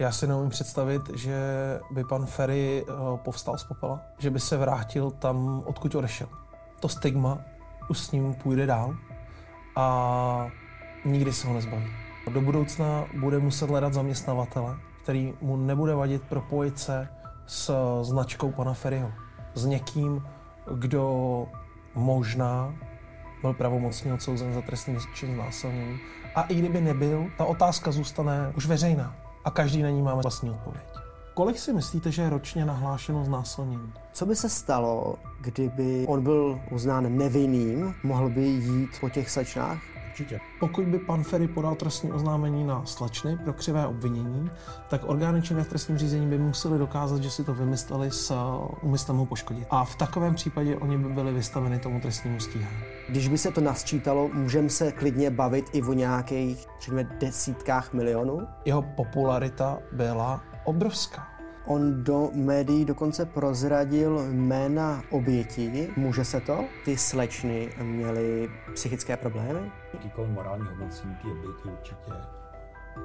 Já si neumím představit, že by pan Ferry eh, povstal z popela, že by se vrátil tam, odkud odešel. To stigma už s ním půjde dál a nikdy se ho nezbaví. Do budoucna bude muset hledat zaměstnavatele, který mu nebude vadit propojit se s značkou pana Ferryho. S někým, kdo možná byl pravomocně odsouzen za trestný čin znásilnění. A i kdyby nebyl, ta otázka zůstane už veřejná a každý na ní máme vlastní odpověď. Kolik si myslíte, že je ročně nahlášeno znásilnění? Co by se stalo, kdyby on byl uznán nevinným, mohl by jít po těch slečnách? Určitě. Pokud by pan Ferry podal trestní oznámení na slečny pro křivé obvinění, tak orgány činné v trestním řízení by museli dokázat, že si to vymysleli s uh, úmyslem ho poškodit. A v takovém případě oni by byli vystaveni tomu trestnímu stíhání. Když by se to nasčítalo, můžeme se klidně bavit i o nějakých, řekněme, desítkách milionů? Jeho popularita byla obrovská. On do médií dokonce prozradil jména obětí. Může se to? Ty slečny měly psychické problémy? Jakýkoliv morální hodnocení ty oběti určitě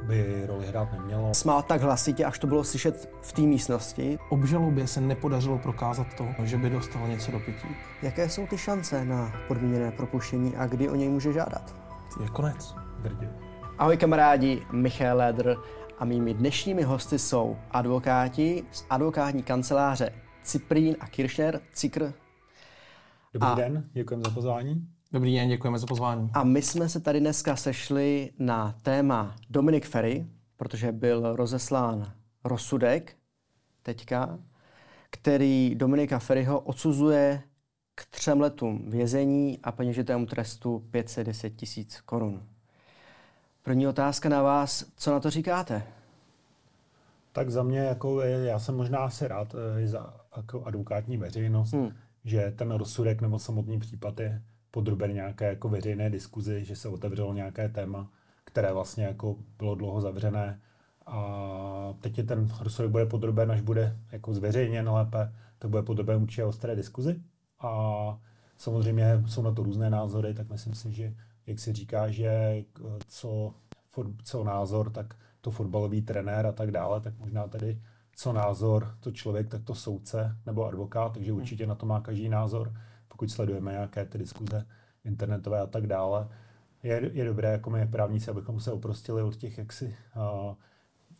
by roli hrát nemělo. Smál tak hlasitě, až to bylo slyšet v té místnosti. Obžalobě se nepodařilo prokázat to, že by dostal něco do pití. Jaké jsou ty šance na podmíněné propuštění a kdy o něj může žádat? Je konec. Drdě. Ahoj kamarádi, Michal Ledr a mými dnešními hosty jsou advokáti z advokátní kanceláře Ciprín a Kirchner, Cikr. Dobrý A- den, děkujeme za pozvání. Dobrý den, děkujeme za pozvání. A my jsme se tady dneska sešli na téma Dominik Ferry, protože byl rozeslán rozsudek teďka, který Dominika Ferryho odsuzuje k třem letům vězení a peněžitému trestu 510 tisíc korun. První otázka na vás, co na to říkáte? Tak za mě, jako je, já jsem možná asi rád eh, i za jako advokátní veřejnost, hmm. že ten rozsudek nebo samotný případ je podroben nějaké jako veřejné diskuzi, že se otevřelo nějaké téma, které vlastně jako bylo dlouho zavřené a teď je ten rozsudek bude podroben, až bude jako zveřejněn lépe, tak bude podroben určitě ostré diskuzi a samozřejmě jsou na to různé názory, tak myslím si, že jak se říká, že eh, co, co názor, tak to fotbalový trenér a tak dále, tak možná tady co názor to člověk, tak to soudce nebo advokát, takže určitě na to má každý názor, pokud sledujeme nějaké ty diskuze internetové a tak dále. Je, je dobré, jako my právníci, abychom se oprostili od těch, jaksi, uh,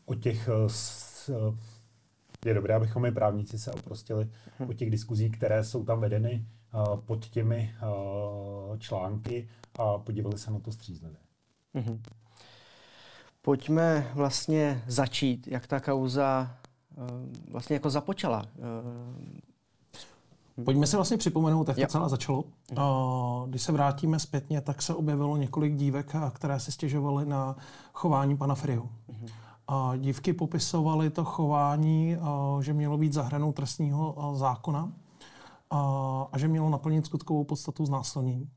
od těch, uh, uh, je dobré, abychom my právníci se oprostili od těch diskuzí, které jsou tam vedeny pod těmi články a podívali se na to střízlivě. Mhm. Pojďme vlastně začít, jak ta kauza eh, vlastně jako započala. Eh, Pojďme si vlastně připomenout, jak to celé začalo. A Když se vrátíme zpětně, tak se objevilo několik dívek, které se stěžovaly na chování pana Frihu. A dívky popisovaly to chování, že mělo být za hranou trestního zákona a, a že mělo naplnit skutkovou podstatu znásilnění.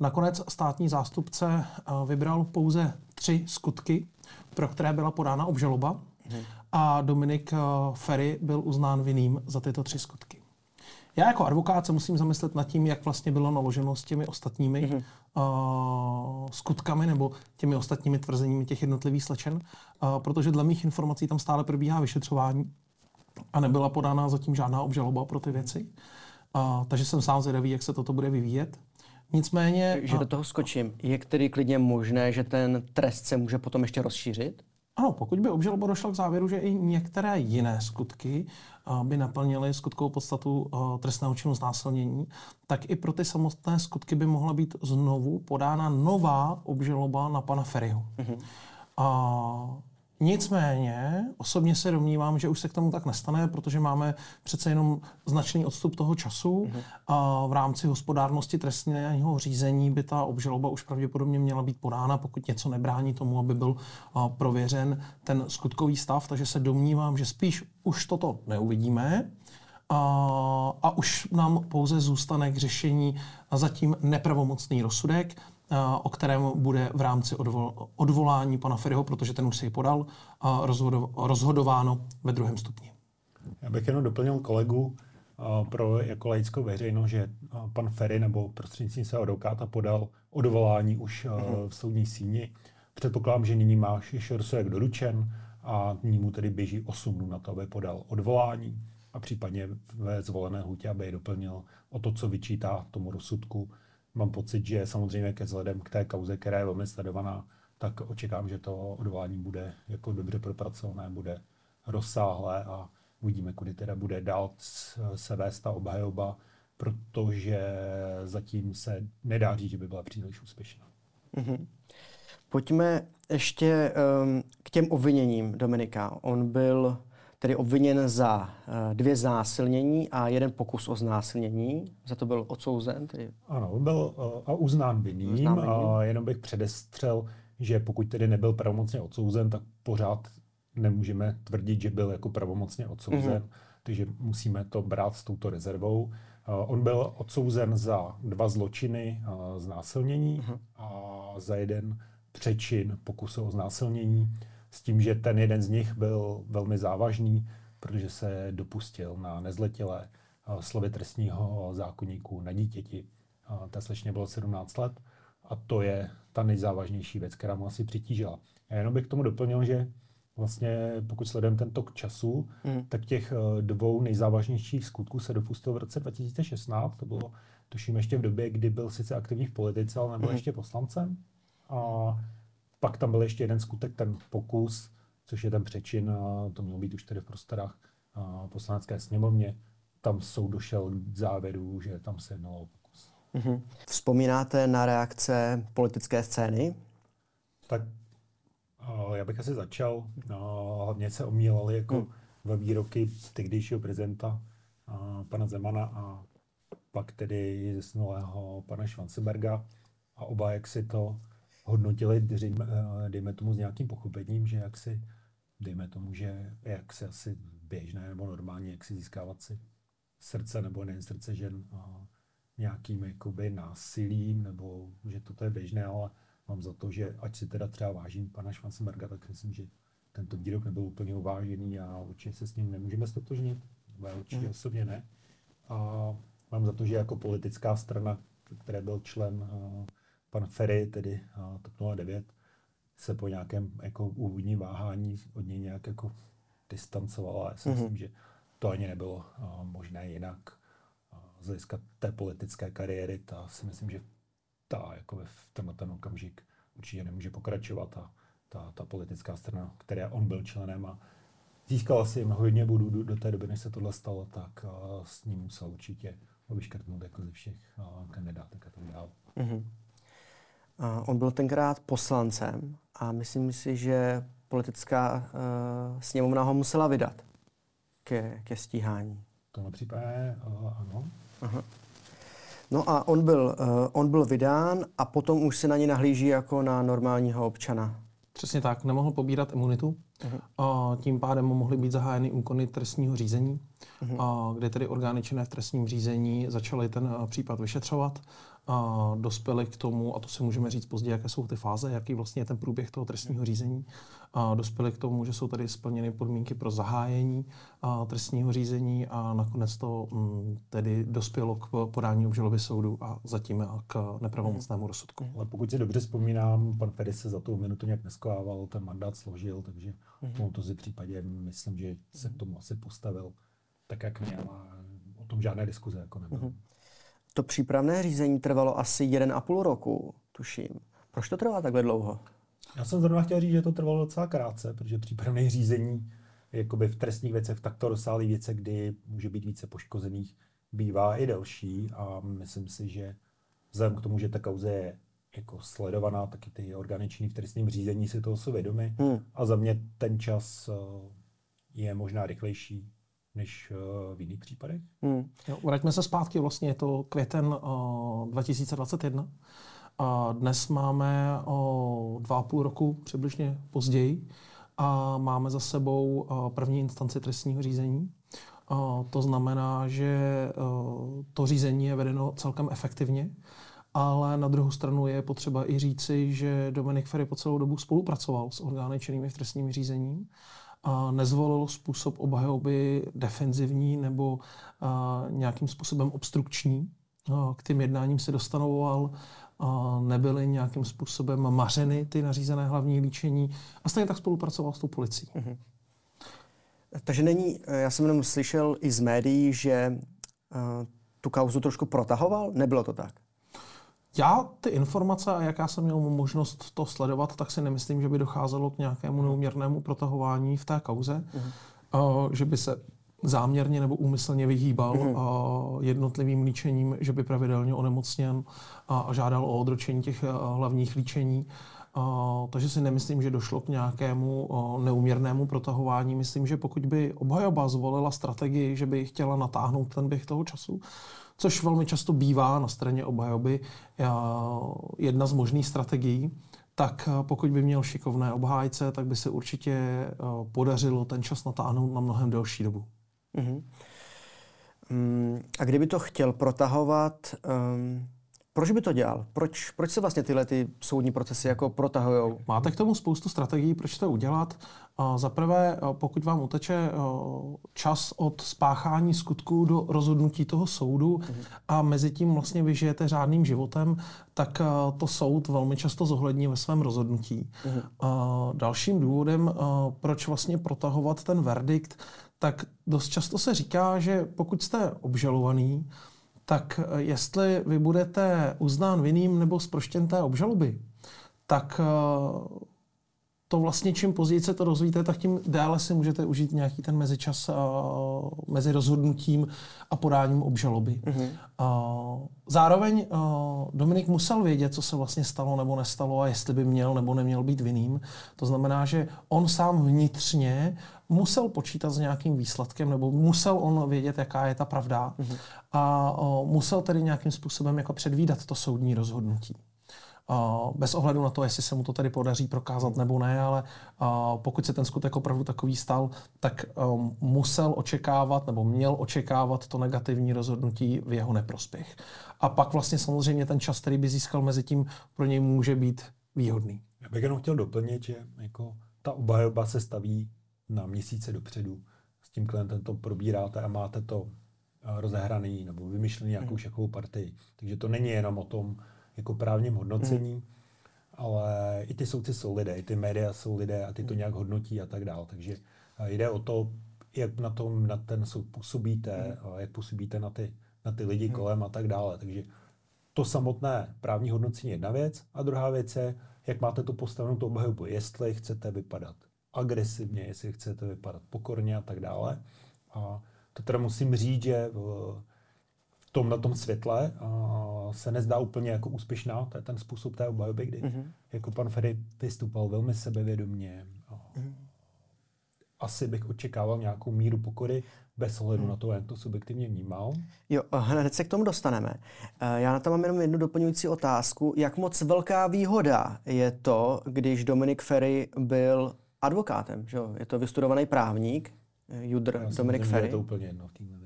Nakonec státní zástupce a, vybral pouze tři skutky, pro které byla podána obžaloba a Dominik a, Ferry byl uznán vinným za tyto tři skutky. Já jako advokát se musím zamyslet nad tím, jak vlastně bylo naloženo s těmi ostatními mm-hmm. uh, skutkami nebo těmi ostatními tvrzeními těch jednotlivých slečen, uh, protože dle mých informací tam stále probíhá vyšetřování a nebyla podána zatím žádná obžaloba pro ty věci. Uh, takže jsem sám zvědavý, jak se toto bude vyvíjet. Nicméně... že a- do toho skočím. Je tedy klidně možné, že ten trest se může potom ještě rozšířit? Ano, pokud by obžaloba došla k závěru, že i některé jiné skutky a, by naplnily skutkovou podstatu a, trestného činu znásilnění, tak i pro ty samotné skutky by mohla být znovu podána nová obžaloba na pana Ferryho. A nicméně osobně se domnívám, že už se k tomu tak nestane, protože máme přece jenom značný odstup toho času a v rámci hospodárnosti trestního řízení by ta obžaloba už pravděpodobně měla být podána, pokud něco nebrání tomu, aby byl prověřen ten skutkový stav, takže se domnívám, že spíš už toto neuvidíme. A, a už nám pouze zůstane k řešení zatím nepravomocný rozsudek, o kterém bude v rámci odvol, odvolání pana Ferryho, protože ten už si ji podal, a rozhodo, rozhodováno ve druhém stupni. Já bych jenom doplnil kolegu uh, pro jako laickou veřejnost, že pan Ferry nebo prostřednictvím svého advokáta podal odvolání už uh, v soudní síni. Předpokládám, že nyní má rozsudek doručen a ní mu tedy běží 8 dnů na to, aby podal odvolání a případně ve zvolené hutě, aby je doplnil o to, co vyčítá tomu rozsudku. Mám pocit, že samozřejmě ke vzhledem k té kauze, která je velmi sledovaná, tak očekám, že to odvolání bude jako dobře propracované, bude rozsáhlé a uvidíme, kudy teda bude dál se vést ta obhajoba, protože zatím se nedá říct, že by byla příliš úspěšná. Mm-hmm. Pojďme ještě um, k těm obviněním Dominika. On byl tedy obviněn za uh, dvě znásilnění a jeden pokus o znásilnění. Za to byl odsouzen? Tedy... Ano, byl uh, a uznán vinným. A jenom bych předestřel, že pokud tedy nebyl pravomocně odsouzen, tak pořád nemůžeme tvrdit, že byl jako pravomocně odsouzen. Mm-hmm. Takže musíme to brát s touto rezervou. Uh, on byl odsouzen za dva zločiny znásilnění mm-hmm. a za jeden přečin pokusu o znásilnění, s tím, že ten jeden z nich byl velmi závažný, protože se dopustil na nezletilé slovy trestního zákonníku na dítěti. Té slečně bylo 17 let a to je ta nejzávažnější věc, která mu asi přitížila. A jenom bych k tomu doplnil, že vlastně pokud sledujeme ten tok času, mm. tak těch e, dvou nejzávažnějších skutků se dopustil v roce 2016. To bylo, tuším, ještě v době, kdy byl sice aktivní v politice, ale nebyl mm. ještě poslancem. A pak tam byl ještě jeden skutek, ten pokus, což je ten přečin, a to mělo být už tedy v prostorách poslanecké sněmovně. Tam soud došel k závěru, že tam se jednalo o pokus. Mm-hmm. Vzpomínáte na reakce politické scény? Tak já bych asi začal. Hlavně se omílali jako mm. ve výroky tehdejšího prezidenta pana Zemana a pak tedy zesnulého pana Schwanzenberga a oba jak si to hodnotili, dejme, eh, dejme tomu s nějakým pochopením, že jak si, dejme tomu, že jak si asi běžné nebo normálně, jak si získávat si srdce nebo nejen srdce žen a nějakým jakoby násilím, nebo že toto je běžné, ale mám za to, že ať si teda třeba vážím pana Schwarzenberga, tak myslím, že tento výrok nebyl úplně uvážený a určitě se s ním nemůžeme stotožnit, já určitě mm. osobně ne. A mám za to, že jako politická strana, které byl člen pan Ferry, tedy TOP 09, se po nějakém jako úvodním váhání od něj nějak jako distancoval. Já si mm-hmm. myslím, že to ani nebylo uh, možné jinak. Uh, z hlediska té politické kariéry, ta si myslím, že ta jako v tenhle ten okamžik určitě nemůže pokračovat. A ta, ta politická strana, které on byl členem a získala si hodně bodů do, do té doby, než se tohle stalo, tak uh, s ním musel určitě vyškrtnout jako ze všech uh, kandidátek a tak dále. Mm-hmm. On byl tenkrát poslancem a myslím si, že politická uh, sněmovna ho musela vydat ke, ke stíhání. To na případě uh, ano. Aha. No a on byl, uh, on byl vydán a potom už se na ně nahlíží jako na normálního občana. Přesně tak, nemohl pobírat imunitu. Uh-huh. A tím pádem mohly být zahájeny úkony trestního řízení, uh-huh. a kde tedy orgány činné v trestním řízení začaly ten případ vyšetřovat a dospěli k tomu, a to si můžeme říct později, jaké jsou ty fáze, jaký vlastně je ten průběh toho trestního řízení, a dospěli k tomu, že jsou tady splněny podmínky pro zahájení a trestního řízení a nakonec to m, mm, tedy dospělo k podání obžaloby soudu a zatím k nepravomocnému rozsudku. Ale pokud si dobře vzpomínám, pan Ferry se za tu minutu nějak neskovával, ten mandát složil, takže v tomto si případě myslím, že se k tomu asi postavil tak, jak měl a o tom žádné diskuze jako nebylo. To přípravné řízení trvalo asi jeden a půl roku, tuším. Proč to trvá takhle dlouho? Já jsem zrovna chtěl říct, že to trvalo docela krátce, protože přípravné řízení jakoby v trestních věcech, v takto rozsáhlých věcech, kdy může být více poškozených, bývá i delší a myslím si, že vzhledem k tomu, že ta kauze je jako sledovaná, taky ty orgány v trestním řízení si toho jsou vědomi hmm. a za mě ten čas eh, je možná rychlejší než uh, v jiných případech. Hmm. Jo, vraťme se zpátky, vlastně je to květen uh, 2021. A dnes máme o dva a půl roku přibližně později a máme za sebou uh, první instanci trestního řízení. Uh, to znamená, že uh, to řízení je vedeno celkem efektivně, ale na druhou stranu je potřeba i říci, že Dominik Ferry po celou dobu spolupracoval s orgány činnými v trestním řízení a nezvolil způsob obhajoby defenzivní nebo nějakým způsobem obstrukční. K tím jednáním se dostanoval nebyly nějakým způsobem mařeny ty nařízené hlavní líčení a stejně tak spolupracoval s tou policií. Mm-hmm. Takže není, já jsem jenom slyšel i z médií, že uh, tu kauzu trošku protahoval? Nebylo to tak? Já ty informace, a jak já jsem měl možnost to sledovat, tak si nemyslím, že by docházelo k nějakému neuměrnému protahování v té kauze, uh-huh. uh, že by se záměrně nebo úmyslně vyhýbal uh-huh. jednotlivým líčením, že by pravidelně onemocněn a žádal o odročení těch hlavních líčení. Takže si nemyslím, že došlo k nějakému uh, neuměrnému protahování. Myslím, že pokud by obhajoba zvolila strategii, že by chtěla natáhnout ten běh toho času, což velmi často bývá na straně obhajoby jedna z možných strategií, tak pokud by měl šikovné obhájce, tak by se určitě podařilo ten čas natáhnout na mnohem delší dobu. Mm-hmm. A kdyby to chtěl protahovat, um, proč by to dělal? Proč, proč se vlastně tyhle ty soudní procesy jako protahují? Máte k tomu spoustu strategií, proč to udělat. Za prvé, pokud vám uteče čas od spáchání skutků do rozhodnutí toho soudu mhm. a mezi tím vlastně vyžijete řádným životem, tak to soud velmi často zohlední ve svém rozhodnutí. Mhm. Dalším důvodem, proč vlastně protahovat ten verdikt, tak dost často se říká, že pokud jste obžalovaný, tak eh, jestli vy budete uznán vinným nebo zproštěn té obžaloby, tak eh, to vlastně čím později se to rozvíjíte, tak tím déle si můžete užít nějaký ten mezičas uh, mezi rozhodnutím a podáním obžaloby. Uh-huh. Uh, zároveň uh, Dominik musel vědět, co se vlastně stalo nebo nestalo a jestli by měl nebo neměl být vinným. To znamená, že on sám vnitřně musel počítat s nějakým výsledkem nebo musel on vědět, jaká je ta pravda uh-huh. a uh, musel tedy nějakým způsobem jako předvídat to soudní rozhodnutí bez ohledu na to, jestli se mu to tady podaří prokázat nebo ne, ale pokud se ten skutek opravdu takový stal, tak um, musel očekávat nebo měl očekávat to negativní rozhodnutí v jeho neprospěch. A pak vlastně samozřejmě ten čas, který by získal mezi tím, pro něj může být výhodný. Já bych jenom chtěl doplnit, že jako ta obhajoba se staví na měsíce dopředu. S tím klientem to probíráte a máte to rozehraný nebo vymyšlený nějakou hmm. šachovou partii. Takže to není jenom o tom, jako právním hodnocení, hmm. ale i ty soudci jsou lidé, i ty média jsou lidé a ty to hmm. nějak hodnotí a tak dále. Takže jde o to, jak na, tom, na ten soud působíte, hmm. jak působíte na ty, na ty lidi hmm. kolem a tak dále. Takže to samotné právní hodnocení je jedna věc a druhá věc je, jak máte to postavenou tu obhajobu, jestli chcete vypadat agresivně, jestli chcete vypadat pokorně a tak dále. A to teda musím říct, že v, tom na tom světle a se nezdá úplně jako úspěšná to je ten způsob té obhajoby, kdy mm-hmm. jako pan Ferry vystupoval velmi sebevědomně. Mm-hmm. Asi bych očekával nějakou míru pokory bez ohledu mm. na to, jak to subjektivně vnímal. Jo, hned se k tomu dostaneme. Já na to mám jenom jednu doplňující otázku. Jak moc velká výhoda je to, když Dominik Ferry byl advokátem? Že? Je to vystudovaný právník, eh, Judr Dominik Ferry. Je to úplně jedno v téhle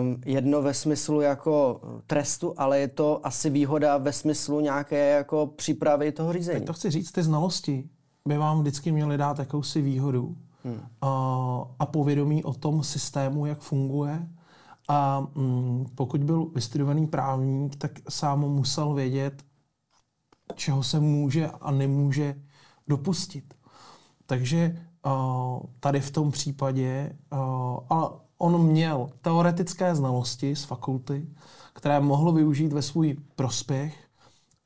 um, jedno ve smyslu jako trestu, ale je to asi výhoda ve smyslu nějaké jako přípravy toho řízení. Teď to chci říct, ty znalosti by vám vždycky měly dát jakousi výhodu hmm. a, a povědomí o tom systému, jak funguje. A mm, pokud byl vystudovaný právník, tak sám musel vědět, čeho se může a nemůže dopustit. Takže uh, tady v tom případě, uh, a on měl teoretické znalosti z fakulty, které mohl využít ve svůj prospěch,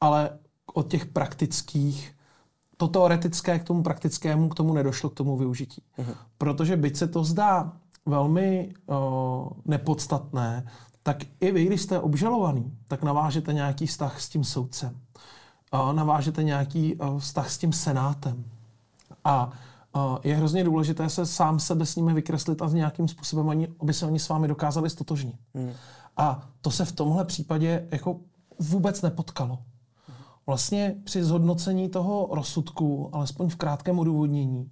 ale od těch praktických, to teoretické k tomu praktickému, k tomu nedošlo k tomu využití. Uh-huh. Protože byť se to zdá velmi uh, nepodstatné, tak i vy, když jste obžalovaný, tak navážete nějaký vztah s tím soudcem. Uh, navážete nějaký uh, vztah s tím senátem. A je hrozně důležité se sám sebe s nimi vykreslit a nějakým způsobem, oni, aby se oni s vámi dokázali stotožnit. Hmm. A to se v tomhle případě jako vůbec nepotkalo. Vlastně při zhodnocení toho rozsudku, alespoň v krátkém odůvodnění,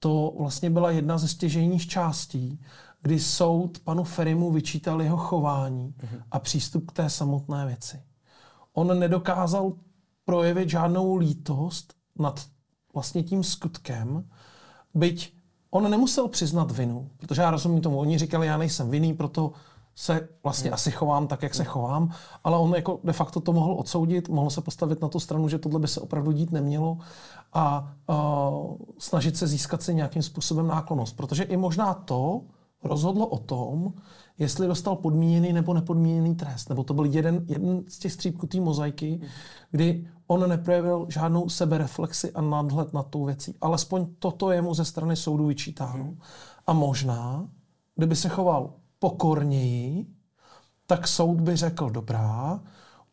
to vlastně byla jedna ze stěžejních částí, kdy soud panu Ferimu vyčítal jeho chování hmm. a přístup k té samotné věci. On nedokázal projevit žádnou lítost nad vlastně tím skutkem, Byť on nemusel přiznat vinu, protože já rozumím tomu, oni říkali, já nejsem vinný, proto se vlastně asi chovám tak, jak se chovám, ale on jako de facto to mohl odsoudit, mohl se postavit na tu stranu, že tohle by se opravdu dít nemělo a uh, snažit se získat si nějakým způsobem náklonost. Protože i možná to rozhodlo o tom, jestli dostal podmíněný nebo nepodmíněný trest. Nebo to byl jeden, jeden z těch střípků té mozaiky, kdy on neprojevil žádnou sebereflexi a nadhled na tou věcí. Alespoň toto je mu ze strany soudu vyčítáno. A možná, kdyby se choval pokorněji, tak soud by řekl, dobrá,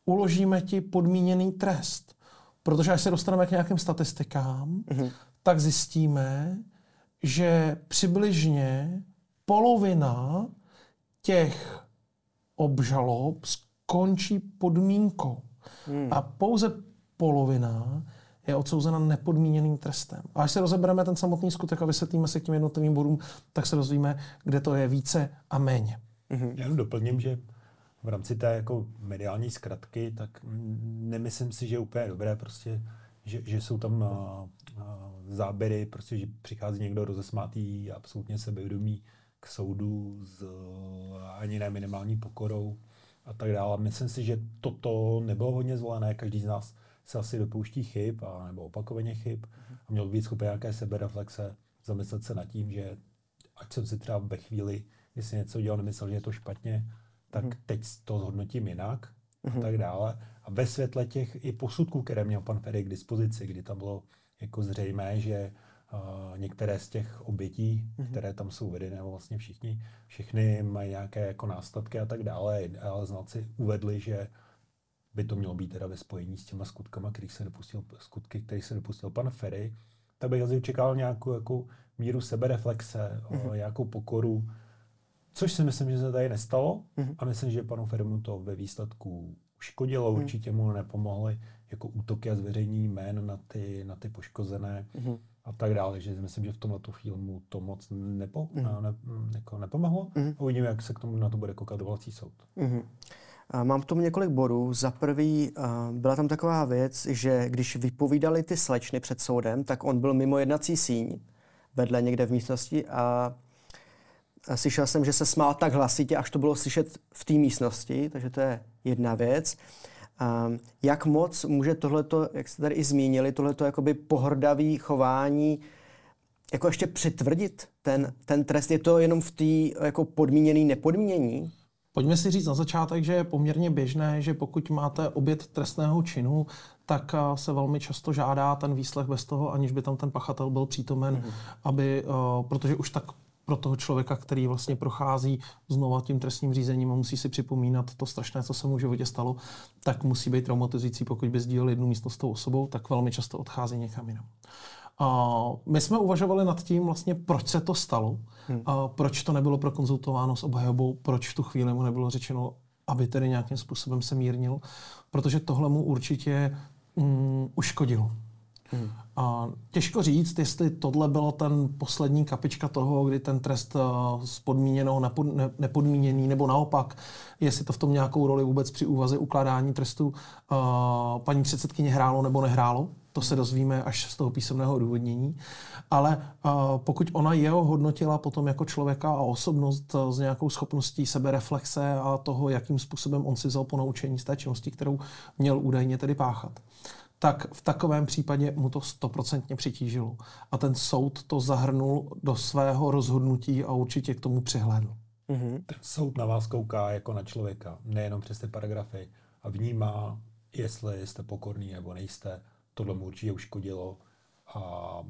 uložíme ti podmíněný trest. Protože až se dostaneme k nějakým statistikám, mm-hmm. tak zjistíme, že přibližně polovina těch obžalob skončí podmínkou. Hmm. A pouze polovina je odsouzena nepodmíněným trestem. A až se rozebereme ten samotný skutek a vysvětlíme se k těm jednotlivým bodům, tak se dozvíme, kde to je více a méně. Mm-hmm. Já jenom doplním, že v rámci té jako mediální zkratky, tak nemyslím si, že je úplně dobré prostě, že, že jsou tam uh, uh, záběry, prostě, že přichází někdo rozesmátý, absolutně sebevědomý k soudu s ani ne minimální pokorou a tak dále. Myslím si, že toto nebylo hodně zvolené, každý z nás se asi dopouští chyb a, nebo opakovaně chyb a měl být schopen nějaké sebereflexe, zamyslet se nad tím, že ať jsem si třeba ve chvíli, jestli něco dělal, nemyslel, že je to špatně, tak mm. teď to zhodnotím jinak a mm. tak dále. A ve světle těch i posudků, které měl pan Ferry k dispozici, kdy tam bylo jako zřejmé, že uh, některé z těch obětí, mm. které tam jsou vedeny, nebo vlastně všichni, všechny mají nějaké jako následky a tak dále, ale znalci uvedli, že by to mělo být teda ve spojení s těma skutkama, kterých se dopustil, skutky, který se dopustil pan Ferry, tak bych asi čekal nějakou jako míru sebereflexe, mm-hmm. nějakou pokoru, což si myslím, že se tady nestalo mm-hmm. a myslím, že panu Ferrymu to ve výsledku uškodilo, mm-hmm. určitě mu nepomohly jako útoky a zveřejnění jmén na ty, na ty poškozené mm-hmm. A tak dále, že myslím, že v tomhle filmu to moc nepo, mm-hmm. ne, jako nepomohlo. Mm-hmm. Uvidíme, jak se k tomu na to bude koukat dovolací soud. Mm-hmm. Mám k tomu několik bodů. Za prvý byla tam taková věc, že když vypovídali ty slečny před soudem, tak on byl mimo jednací síň vedle někde v místnosti a slyšel jsem, že se smál tak hlasitě, až to bylo slyšet v té místnosti, takže to je jedna věc. Jak moc může tohleto, jak jste tady i zmínili, tohleto jakoby pohrdavý chování jako ještě přitvrdit ten, ten trest? Je to jenom v té jako podmíněný nepodmínění? Pojďme si říct na začátek, že je poměrně běžné, že pokud máte obět trestného činu, tak eh, se velmi často žádá ten výslech bez toho, aniž by tam ten pachatel byl přítomen, mm-hmm. aby, eh, protože už tak pro toho člověka, který vlastně prochází znova tím trestním řízením a musí si připomínat to strašné, co se mu v životě stalo, tak musí být traumatizující, pokud by sdílel jednu místnost s tou osobou, tak velmi často odchází někam jinam. A my jsme uvažovali nad tím, vlastně, proč se to stalo, hmm. a proč to nebylo prokonzultováno s obhajobou, proč v tu chvíli mu nebylo řečeno, aby tedy nějakým způsobem se mírnil, protože tohle mu určitě um, uškodilo. Hmm. A těžko říct, jestli tohle bylo ten poslední kapička toho, kdy ten trest z podmíněného nepodmíněný, nebo naopak, jestli to v tom nějakou roli vůbec při úvaze ukládání trestu paní předsedkyně hrálo nebo nehrálo. To se dozvíme až z toho písemného odůvodnění. Ale uh, pokud ona jeho hodnotila potom jako člověka a osobnost s nějakou schopností sebereflexe a toho, jakým způsobem on si vzal po naučení z té činnosti, kterou měl údajně tedy páchat, tak v takovém případě mu to stoprocentně přitížilo. A ten soud to zahrnul do svého rozhodnutí a určitě k tomu přihlédl. Mm-hmm. Ten soud na vás kouká jako na člověka, nejenom přes ty paragrafy a vnímá, jestli jste pokorný nebo nejste. Tohle mu určitě uškodilo a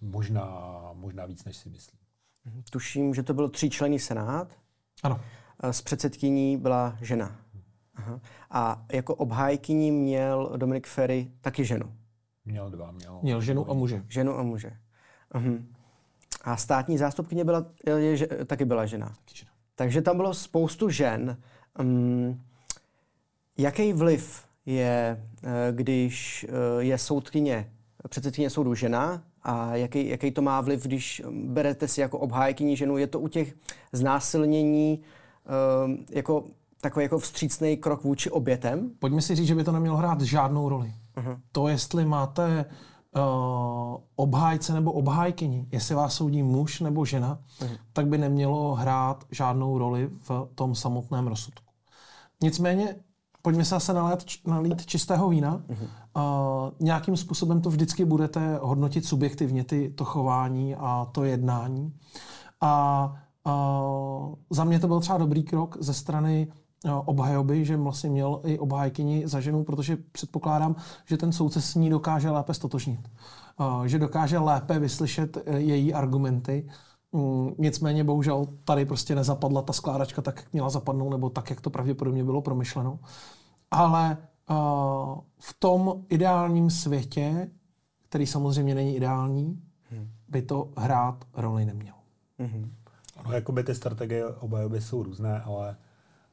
možná, možná víc, než si myslí. Mhm. Tuším, že to byl tříčlenný senát. Ano. S předsedkyní byla žena. Aha. A jako obhájkyní měl Dominik Ferry taky ženu. Měl dva, měl. Měl ženu a muže. Ženu a muže. Uh-huh. A státní zástupkyně byla, je, je, taky byla žena. Taky žena. Takže tam bylo spoustu žen. Um, jaký vliv je, eh, když eh, je soudkyně, předsedkyně soudu žena a jaký, jaký to má vliv, když berete si jako obhájkyní ženu? Je to u těch znásilnění um, jako takový jako vstřícný krok vůči obětem? Pojďme si říct, že by to nemělo hrát žádnou roli. Uh-huh. To, jestli máte obhájce nebo obhájkyni, jestli vás soudí muž nebo žena, uh-huh. tak by nemělo hrát žádnou roli v tom samotném rozsudku. Nicméně, pojďme se zase nalít, nalít čistého vína. Uh-huh. Uh, nějakým způsobem to vždycky budete hodnotit subjektivně, ty, to chování a to jednání. A uh, za mě to byl třeba dobrý krok ze strany obhajoby, že vlastně měl i obhájkyni za ženu, protože předpokládám, že ten soudce s ní dokáže lépe stotožnit. Že dokáže lépe vyslyšet e, její argumenty. Mm, nicméně bohužel tady prostě nezapadla ta skládačka tak, jak měla zapadnout, nebo tak, jak to pravděpodobně bylo promyšleno. Ale v tom ideálním světě, který samozřejmě není ideální, hmm. by to hrát roli nemělo. Mm-hmm. Ano, jakoby ty strategie obhajoby jsou různé, ale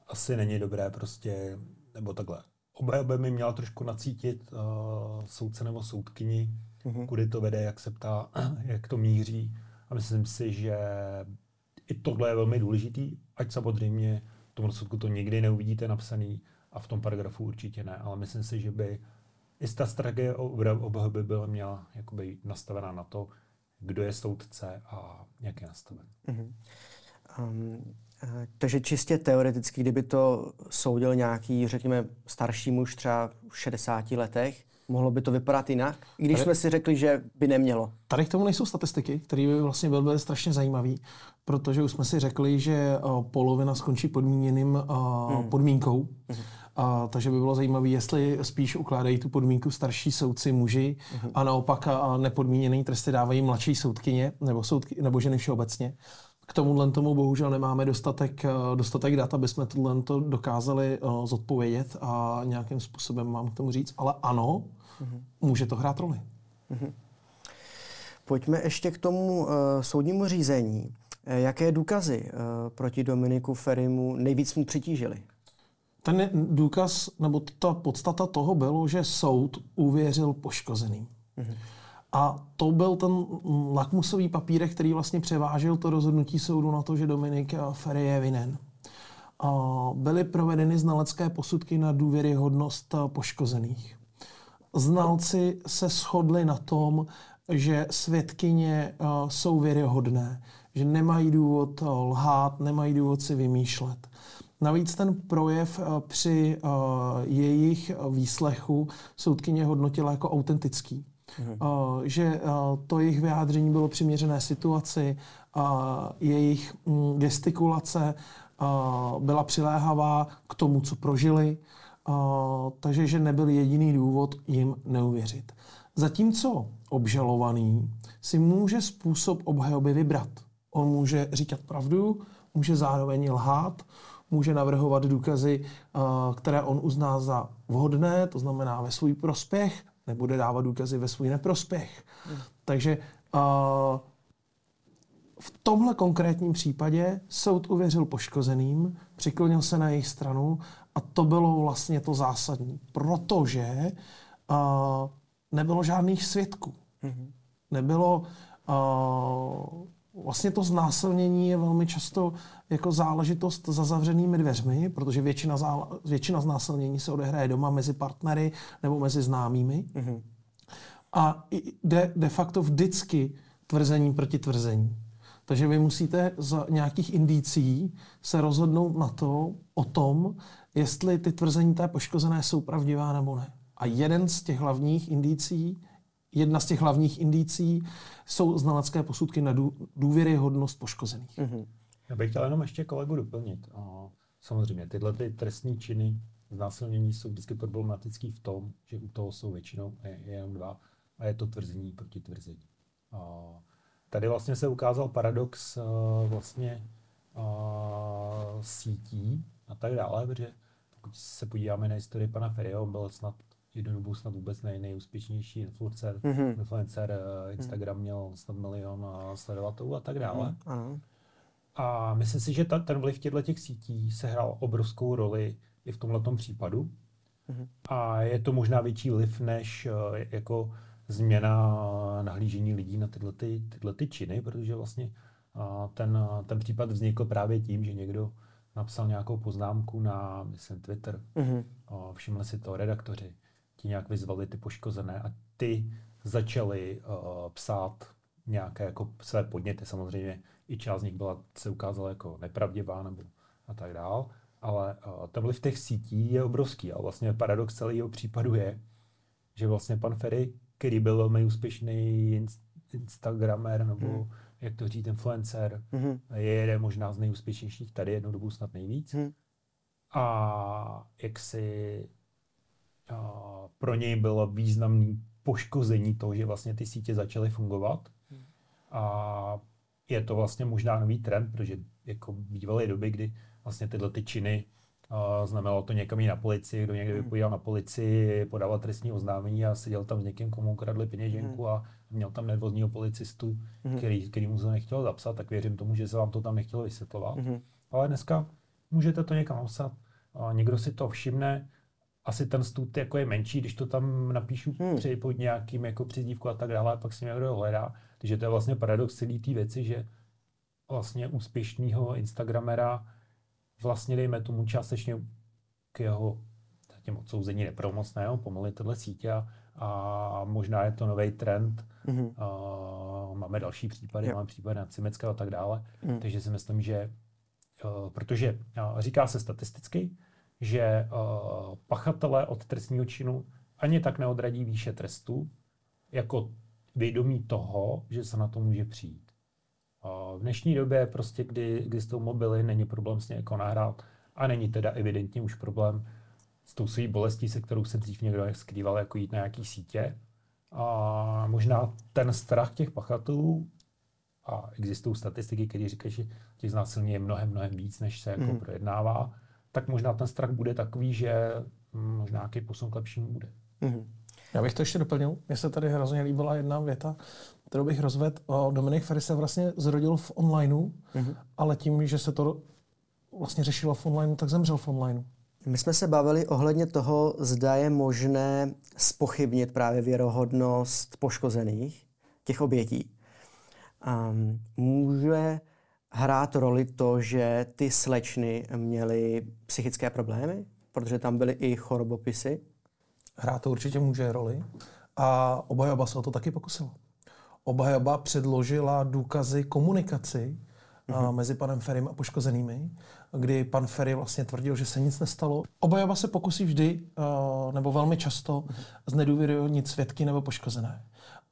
asi není dobré prostě, nebo takhle. By měla trošku nacítit uh, soudce nebo soudkyni, mm-hmm. kudy to vede, jak se ptá, jak to míří. A myslím si, že i tohle je velmi důležitý, ať samozřejmě v tom rozsudku to nikdy neuvidíte napsaný a v tom paragrafu určitě ne, ale myslím si, že by i ta strategie obhajoby byla měla jakoby nastavená na to, kdo je soudce a jak je nastaven. Mm-hmm. Um, takže čistě teoreticky, kdyby to soudil nějaký, řekněme, starší muž třeba v 60 letech, mohlo by to vypadat jinak? I když tady, jsme si řekli, že by nemělo. Tady k tomu nejsou statistiky, které by vlastně byly, strašně zajímavé, protože už jsme si řekli, že uh, polovina skončí podmíněným uh, hmm. podmínkou. Hmm. Uh, takže by bylo zajímavé, jestli spíš ukládají tu podmínku starší soudci muži uh-huh. a naopak uh, nepodmíněný tresty dávají mladší soudkyně nebo, soudky, nebo ženy všeobecně. K tomuhle tomu bohužel nemáme dostatek, eh, dostatek dat, aby jsme tohle to dokázali uh, zodpovědět a nějakým způsobem mám k tomu říct. Ale ano, mm-hmm. může to hrát roli. Mm-hmm. Pojďme ještě k tomu uh, soudnímu řízení. Jaké důkazy uh, proti Dominiku Ferimu nejvíc mu přitížily? Ten důkaz, nebo ta podstata toho bylo, že soud uvěřil poškozeným. Mm-hmm. A to byl ten lakmusový papírek, který vlastně převážil to rozhodnutí soudu na to, že Dominik Ferry je vinen. Byly provedeny znalecké posudky na důvěryhodnost poškozených. Znalci se shodli na tom, že svědkyně jsou věryhodné, že nemají důvod lhát, nemají důvod si vymýšlet. Navíc ten projev při jejich výslechu soudkyně hodnotila jako autentický mm-hmm. že to jejich vyjádření bylo přiměřené situaci, jejich mm, gestikulace byla přiléhavá k tomu, co prožili, takže že nebyl jediný důvod jim neuvěřit. Zatímco obžalovaný si může způsob obhajoby vybrat. On může říkat pravdu, může zároveň lhát, může navrhovat důkazy, které on uzná za vhodné, to znamená ve svůj prospěch, nebude dávat důkazy ve svůj neprospěch. Hmm. Takže uh, v tomhle konkrétním případě soud uvěřil poškozeným, přiklonil se na jejich stranu a to bylo vlastně to zásadní, protože uh, nebylo žádných svědků. Mm-hmm. Nebylo uh, Vlastně to znásilnění je velmi často jako záležitost za zavřenými dveřmi, protože většina, zále, většina znásilnění se odehraje doma mezi partnery nebo mezi známými. Mm-hmm. A jde de facto vždycky tvrzení proti tvrzení. Takže vy musíte z nějakých indicí se rozhodnout na to, o tom, jestli ty tvrzení té poškozené jsou pravdivá nebo ne. A jeden z těch hlavních indicí jedna z těch hlavních indicí jsou znalecké posudky na důvěryhodnost poškozených. Mm-hmm. Já bych chtěl jenom ještě kolegu doplnit. A samozřejmě, tyhle ty trestní činy znásilnění jsou vždycky problematický v tom, že u toho jsou většinou jenom dva a je to tvrzení proti tvrzení. A tady vlastně se ukázal paradox vlastně sítí a tak dále, protože pokud se podíváme na historii pana Ferryho, on byl snad jednu dobu snad vůbec nej, nejúspěšnější influencer, mm-hmm. influencer uh, Instagram měl snad milion uh, sledovatelů a tak dále. Mm-hmm. A myslím si, že ta, ten vliv těchto těch sítí se hrál obrovskou roli i v tomhle případu. Mm-hmm. A je to možná větší vliv než uh, jako změna nahlížení lidí na tyhle, ty, tyhle ty činy, protože vlastně ten, ten případ vznikl právě tím, že někdo napsal nějakou poznámku na, myslím, Twitter. Mm-hmm. Všimli si to redaktoři ti nějak vyzvali ty poškozené a ty začali uh, psát nějaké jako své podněty. Samozřejmě i část z nich byla, se ukázala jako nepravdivá nebo a tak dál, ale uh, ten vliv těch sítí je obrovský a vlastně paradox celého případu je, že vlastně pan Ferry, který byl velmi úspěšný Instagramer nebo hmm. jak to říct, influencer, hmm. je jeden možná z nejúspěšnějších tady, jednu dobu snad nejvíc. Hmm. A jak si pro něj bylo významný poškození toho, že vlastně ty sítě začaly fungovat. Hmm. A je to vlastně možná nový trend, protože jako bývaly doby, kdy vlastně tyhle ty činy uh, znamenalo to někam jít na policii, kdo někde hmm. vypovídal na policii, podával trestní oznámení a seděl tam s někým, komu ukradli peněženku hmm. a měl tam nedvozního policistu, který, který mu to nechtěl zapsat, tak věřím tomu, že se vám to tam nechtělo vysvětlovat. Ale dneska můžete to někam napsat, někdo si to všimne, asi ten stud jako je menší, když to tam napíšu hmm. při, pod nějakým jako přizdívku a tak dále, a pak si někdo hledá. Takže to je vlastně paradox celé té věci, že vlastně úspěšného Instagramera vlastně dejme tomu částečně k jeho těm odsouzení nepromocného, pomaly tyhle sítě a, a možná je to nový trend. Mm-hmm. A máme další případy, yeah. máme případy na Cimeckého a tak dále. Mm. Takže si myslím, že uh, protože uh, říká se statisticky, že uh, pachatelé od trestního činu ani tak neodradí výše trestu, jako vědomí toho, že se na to může přijít. Uh, v dnešní době, prostě, kdy, kdy s tou mobily není problém s jako nahrát a není teda evidentně už problém s tou svou bolestí, se kterou se dřív někdo skrýval, jako jít na nějaký sítě. A možná ten strach těch pachatelů, a existují statistiky, které říkají, že těch znásilní je mnohem, mnohem víc, než se jako mm. projednává, tak možná ten strach bude takový, že možná nějaký posun k lepšímu bude. Mm. Já bych to ještě doplnil. Mně se tady hrozně líbila jedna věta, kterou bych rozvedl. Dominik Ferry se vlastně zrodil v onlineu, mm-hmm. ale tím, že se to vlastně řešilo v onlineu, tak zemřel v onlineu. My jsme se bavili ohledně toho, zda je možné spochybnit právě věrohodnost poškozených, těch obětí. Um, může hrát roli to, že ty slečny měly psychické problémy, protože tam byly i chorobopisy? Hrát to určitě může roli. A obajoba se o to taky pokusila. Obajoba předložila důkazy komunikaci mm-hmm. mezi panem Ferrym a poškozenými, kdy pan Ferry vlastně tvrdil, že se nic nestalo. Obajoba se pokusí vždy, nebo velmi často, mm-hmm. znedůvěryhodnit svědky nebo poškozené.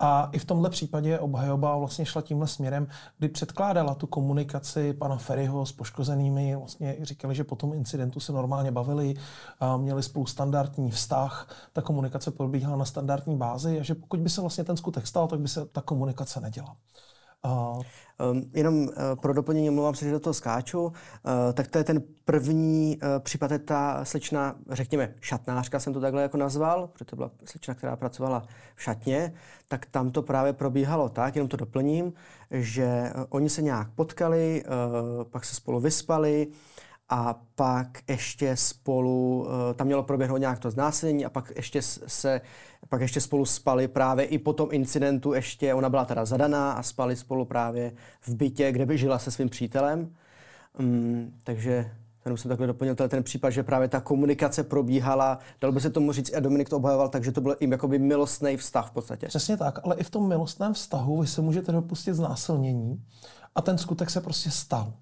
A i v tomhle případě obhajoba vlastně šla tímhle směrem, kdy předkládala tu komunikaci pana Ferryho s poškozenými. Vlastně říkali, že po tom incidentu se normálně bavili, a měli spolu standardní vztah, ta komunikace probíhala na standardní bázi a že pokud by se vlastně ten skutek stal, tak by se ta komunikace neděla. Uh, um, jenom uh, pro doplnění, mluvám se, že do toho skáču, uh, tak to je ten první uh, případ, je ta slečna, řekněme, šatnářka jsem to takhle jako nazval, protože to byla slečna, která pracovala v šatně, tak tam to právě probíhalo tak, jenom to doplním, že uh, oni se nějak potkali, uh, pak se spolu vyspali, a pak ještě spolu, eh, tam mělo proběhnout nějak to znásilnění a pak ještě se, pak ještě spolu spali právě i po tom incidentu ještě, ona byla teda zadaná a spali spolu právě v bytě, kde by žila se svým přítelem. Um, takže ten jsem takhle doplnil, ten případ, že právě ta komunikace probíhala, dal by se tomu říct, a Dominik to obhajoval, takže to byl jim jakoby milostný vztah v podstatě. Přesně tak, ale i v tom milostném vztahu vy se můžete dopustit znásilnění a ten skutek se prostě stal.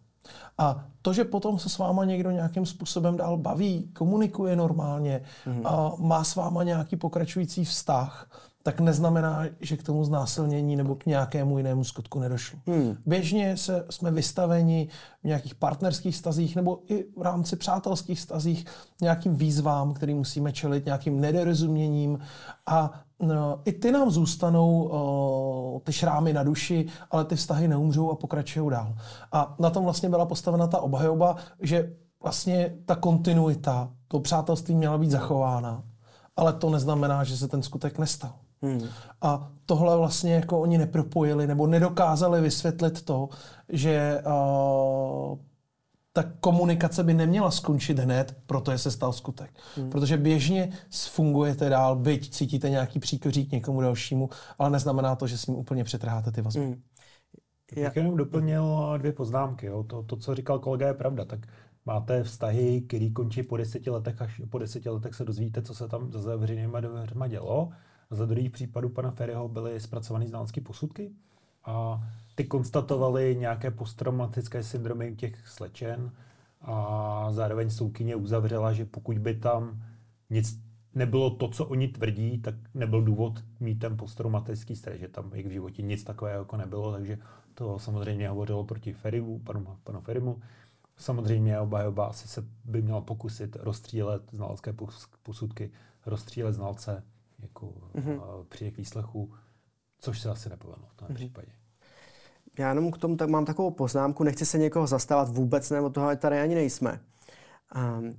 A to, že potom se s váma někdo nějakým způsobem dál baví, komunikuje normálně, mm-hmm. a má s váma nějaký pokračující vztah, tak neznamená, že k tomu znásilnění nebo k nějakému jinému skutku nedošlo. Hmm. Běžně se, jsme vystaveni v nějakých partnerských stazích nebo i v rámci přátelských stazích nějakým výzvám, který musíme čelit, nějakým nedorozuměním a no, i ty nám zůstanou o, ty šrámy na duši, ale ty vztahy neumřou a pokračují dál. A na tom vlastně byla postavena ta obhajoba, že vlastně ta kontinuita, to přátelství měla být zachována, ale to neznamená, že se ten skutek nestal. Hmm. A tohle vlastně jako oni nepropojili nebo nedokázali vysvětlit to, že uh, ta komunikace by neměla skončit hned, protože se stal skutek. Hmm. Protože běžně fungujete dál, byť cítíte nějaký příkoří k někomu dalšímu, ale neznamená to, že s ním úplně přetrháte ty vazby. Hmm. Já bych jenom doplnil dvě poznámky. Jo. To, to, co říkal kolega, je pravda. Tak máte vztahy, které končí po deseti letech, až po deseti letech se dozvíte, co se tam za zavřenýma dveřma dělo. Za druhých případů pana Ferryho byly zpracovány znalecké posudky a ty konstatovali nějaké posttraumatické syndromy těch slečen a zároveň soukyně uzavřela, že pokud by tam nic nebylo to, co oni tvrdí, tak nebyl důvod mít ten posttraumatický stres, že tam jejich v životě nic takového jako nebylo, takže to samozřejmě hovořilo proti Ferimu, panu, panu Ferimu. Samozřejmě obhajoba asi se by měla pokusit rozstřílet znalecké posudky, rozstřílet znalce jako mm-hmm. při jejich výslechu, což se asi nepovedlo v tom mm-hmm. případě. Já jenom k tomu tak mám takovou poznámku, nechci se někoho zastávat vůbec, nebo toho tady ani nejsme. Um,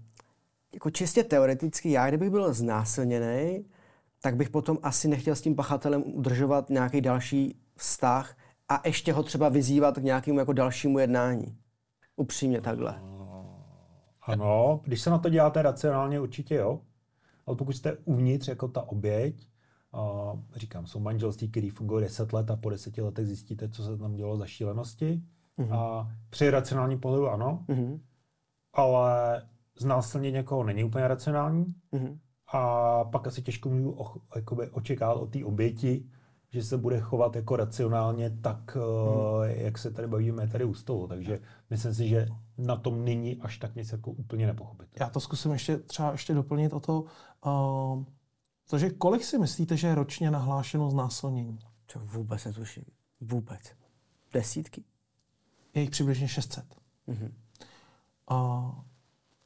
jako čistě teoreticky, já kdybych byl znásilněný, tak bych potom asi nechtěl s tím pachatelem udržovat nějaký další vztah a ještě ho třeba vyzývat k nějakému jako dalšímu jednání. Upřímně takhle. Ano, když se na to děláte racionálně, určitě jo. Ale pokud jste uvnitř jako ta oběť, a říkám, jsou manželství, které fungují 10 let a po 10 letech zjistíte, co se tam dělo za šílenosti. Mm-hmm. A při racionálním pohledu ano, mm-hmm. ale znásilně někoho není úplně racionální. Mm-hmm. A pak asi těžko můžu o, jakoby, očekávat od té oběti, že se bude chovat jako racionálně tak, mm. jak se tady bavíme tady u stolu. Takže myslím si, že na tom není až tak nic jako úplně nepochopit. Já to zkusím ještě třeba ještě doplnit o to, uh, takže kolik si myslíte, že je ročně nahlášeno znásilnění? To vůbec netuším. Vůbec. Desítky? Je jich přibližně 600. Mm-hmm. Uh,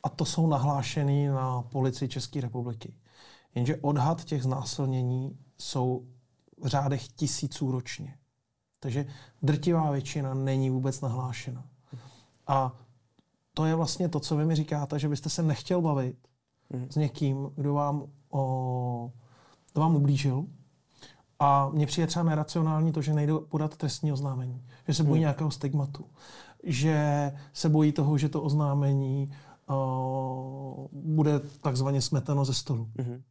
a to jsou nahlášeny na policii České republiky. Jenže odhad těch znásilnění jsou v řádech tisíců ročně. Takže drtivá většina není vůbec nahlášena. A to je vlastně to, co vy mi říkáte, že byste se nechtěl bavit mm. s někým, kdo vám, o, kdo vám ublížil. A mně přijde třeba neracionální to, že nejde podat trestní oznámení. Že se bojí mm. nějakého stigmatu. Že se bojí toho, že to oznámení o, bude takzvaně smeteno ze stolu. Mm.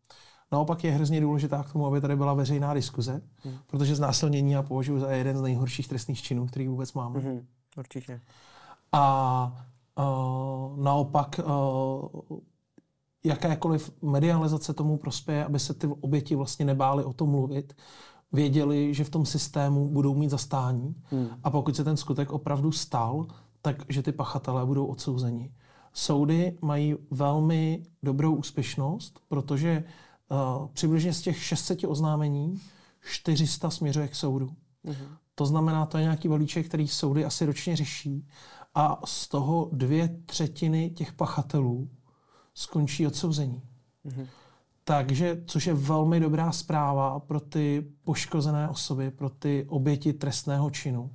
Naopak je hrozně důležitá k tomu, aby tady byla veřejná diskuze, mm. protože znásilnění já považuji za jeden z nejhorších trestných činů, který vůbec máme. Mm. Určitě. A naopak uh, jakékoliv medializace tomu prospěje, aby se ty oběti vlastně nebály o tom mluvit, věděli, že v tom systému budou mít zastání hmm. a pokud se ten skutek opravdu stal, tak že ty pachatelé budou odsouzeni. Soudy mají velmi dobrou úspěšnost, protože uh, přibližně z těch 600 oznámení 400 směřuje k soudu. Hmm. To znamená, to je nějaký balíček, který soudy asi ročně řeší a z toho dvě třetiny těch pachatelů skončí odsouzení. Mm-hmm. Takže, což je velmi dobrá zpráva pro ty poškozené osoby, pro ty oběti trestného činu,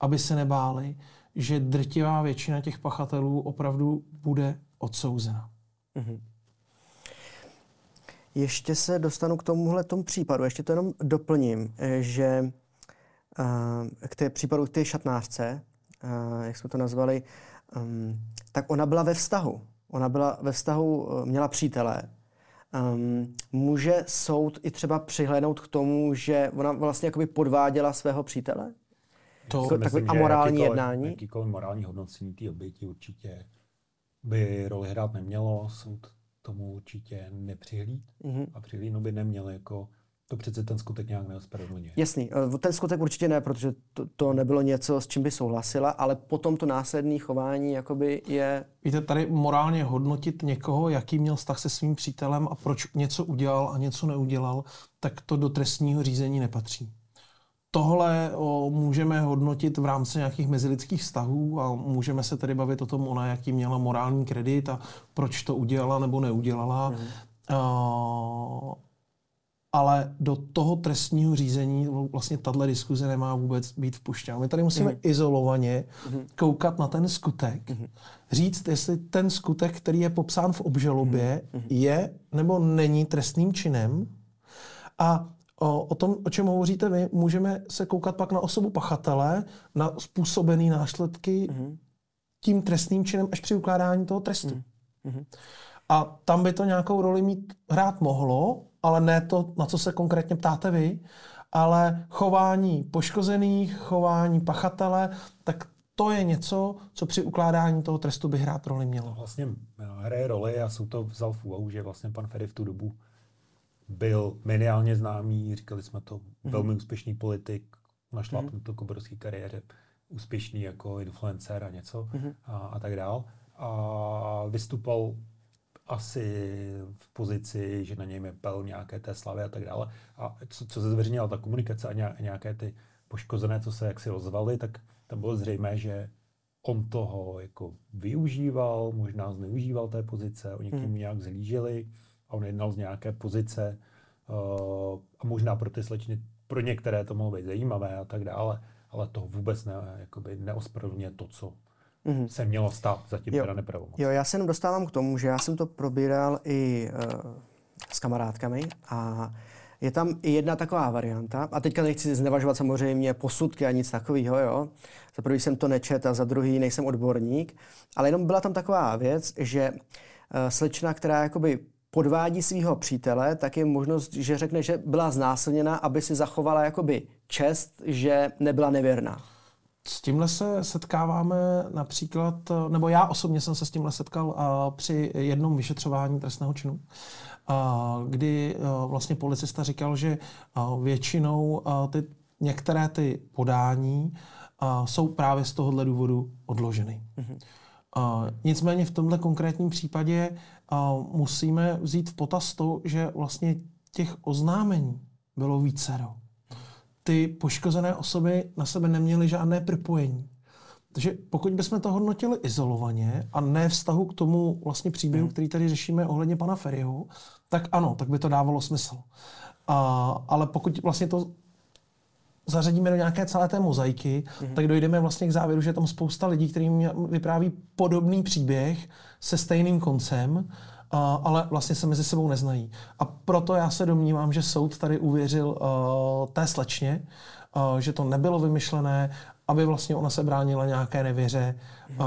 aby se nebáli, že drtivá většina těch pachatelů opravdu bude odsouzena. Mm-hmm. Ještě se dostanu k tomuhle tomu případu. Ještě to jenom doplním, eh, že uh, k té případu k té šatnářce, jak jsme to nazvali, um, tak ona byla ve vztahu. Ona byla ve vztahu, uh, měla přítele. Um, může soud i třeba přihlédnout k tomu, že ona vlastně jakoby podváděla svého přítele? To jako, takový amorální jednání? Jakýkoliv morální hodnocení té oběti určitě by roli hrát nemělo. Soud tomu určitě nepřihlíd mm-hmm. a přihlídnout by neměl jako to přece ten skutek nějak neospravedlňuje. Jasný, eh, ten skutek určitě ne, protože to, to nebylo něco, s čím by souhlasila, ale potom to následné chování jakoby je... Víte, tady morálně hodnotit někoho, jaký měl vztah se svým přítelem a proč něco udělal a něco neudělal, tak to do trestního řízení nepatří. Tohle o, můžeme hodnotit v rámci nějakých mezilidských vztahů a můžeme se tedy bavit o tom, ona jaký měla morální kredit a proč to udělala nebo neudělala. Mm. Uh, ale do toho trestního řízení vlastně tahle diskuze nemá vůbec být vpuštěna. My tady musíme mm. izolovaně mm. koukat na ten skutek, mm. říct, jestli ten skutek, který je popsán v obžalobě, mm. je nebo není trestným činem a o, o tom, o čem hovoříte vy, můžeme se koukat pak na osobu pachatele, na způsobený následky mm. tím trestným činem až při ukládání toho trestu. Mm. A tam by to nějakou roli mít hrát mohlo, ale ne to, na co se konkrétně ptáte vy, ale chování poškozených, chování pachatele, tak to je něco, co při ukládání toho trestu by hrát roli mělo. Vlastně hraje roli, a jsou to vzal v úvahu, že vlastně pan Ferry v tu dobu byl mediálně známý, říkali jsme to, mm-hmm. velmi úspěšný politik, našlápnul mm-hmm. to k obrovské kariéře, úspěšný jako influencer a něco mm-hmm. a, a tak dál. A vystupoval asi v pozici, že na něj pel nějaké té slavy a tak dále. A co, co se zveřejnila ta komunikace a nějaké ty poškozené, co se jaksi ozvaly, tak tam bylo zřejmé, že on toho jako využíval, možná zneužíval té pozice, oni k němu hmm. nějak zhlíželi a on jednal z nějaké pozice uh, a možná pro ty slečny, pro některé to mohlo být zajímavé a tak dále, ale to vůbec ne, jakoby neospravedlňuje to, co mm-hmm. se mělo stát, zatím jo. teda nepravomoc. Jo, já se jenom dostávám k tomu, že já jsem to probíral i uh, s kamarádkami a je tam i jedna taková varianta, a teďka nechci znevažovat samozřejmě posudky a nic takového, jo. Za prvý jsem to nečet a za druhý nejsem odborník, ale jenom byla tam taková věc, že uh, slečna, která jakoby podvádí svého přítele, tak je možnost, že řekne, že byla znásilněna, aby si zachovala jakoby čest, že nebyla nevěrná. S tímhle se setkáváme například, nebo já osobně jsem se s tímhle setkal uh, při jednom vyšetřování trestného činu, uh, kdy uh, vlastně policista říkal, že uh, většinou uh, ty, některé ty podání uh, jsou právě z tohohle důvodu odloženy. Mm-hmm. Uh, nicméně v tomhle konkrétním případě uh, musíme vzít v potaz to, že vlastně těch oznámení bylo vícero ty poškozené osoby na sebe neměly žádné propojení. Takže pokud bychom to hodnotili izolovaně a ne vztahu k tomu vlastně příběhu, hmm. který tady řešíme ohledně pana Ferryho, tak ano, tak by to dávalo smysl. A, ale pokud vlastně to zařadíme do nějaké celé té mozaiky, mm-hmm. tak dojdeme vlastně k závěru, že je tam spousta lidí, kterým vypráví podobný příběh se stejným koncem ale vlastně se mezi sebou neznají. A proto já se domnívám, že soud tady uvěřil uh, té slečně, uh, že to nebylo vymyšlené, aby vlastně ona se bránila nějaké nevěře, mm. uh,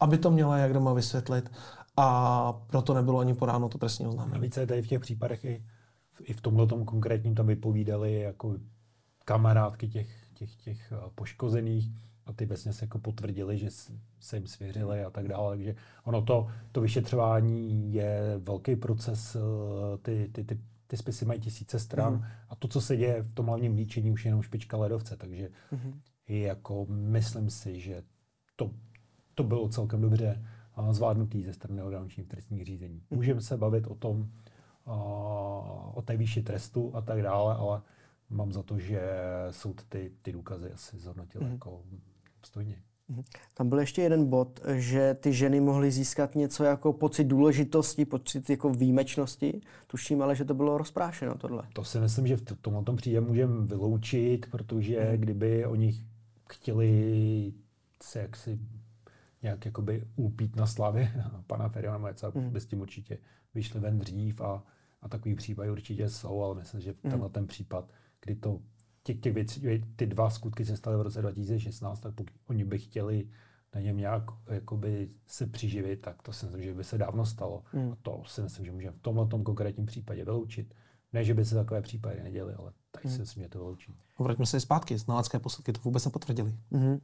aby to měla jak doma vysvětlit a proto nebylo ani podáno to trestní oznámení. Navíc tady v těch případech i, i v tomhle konkrétním tam vypovídali jako kamarádky těch, těch, těch poškozených, a ty se jako potvrdili, že se jim svěřili a tak dále. Takže ono to, to vyšetřování je velký proces, eh, ty, ty, ty, ty spisy mají tisíce stran mm. a to, co se děje v tom hlavním líčení, už je jenom špička ledovce, takže mm. jako myslím si, že to, to bylo celkem dobře zvládnutý ze strany orgánů trestních řízení. Mm. Můžeme se bavit o tom, o té výši trestu a tak dále, ale mám za to, že soud ty, ty důkazy asi zhodnotil mm. jako obstojně. Mhm. Tam byl ještě jeden bod, že ty ženy mohly získat něco jako pocit důležitosti, pocit jako výjimečnosti. Tuším ale, že to bylo rozprášeno tohle. To si myslím, že v tomhle tom příjem můžeme vyloučit, protože hmm. kdyby oni chtěli se jaksi nějak jakoby úpít na slavě pana Feriona Majca, hmm. by s tím určitě vyšli ven dřív a, a takový případy určitě jsou, ale myslím, že tenhle hmm. ten případ, kdy to těch, těch věcí, ty dva skutky se staly v roce 2016, tak pokud oni by chtěli na něm nějak jakoby se přiživit, tak to si myslím, že by se dávno stalo. Hmm. A to si myslím, že můžeme v tomhle tom konkrétním případě vyloučit. Ne, že by se takové případy neděly, ale tady hmm. si myslím, že to vyloučí. Vraťme se zpátky. Znalecké posledky to vůbec nepotvrdili. Hmm.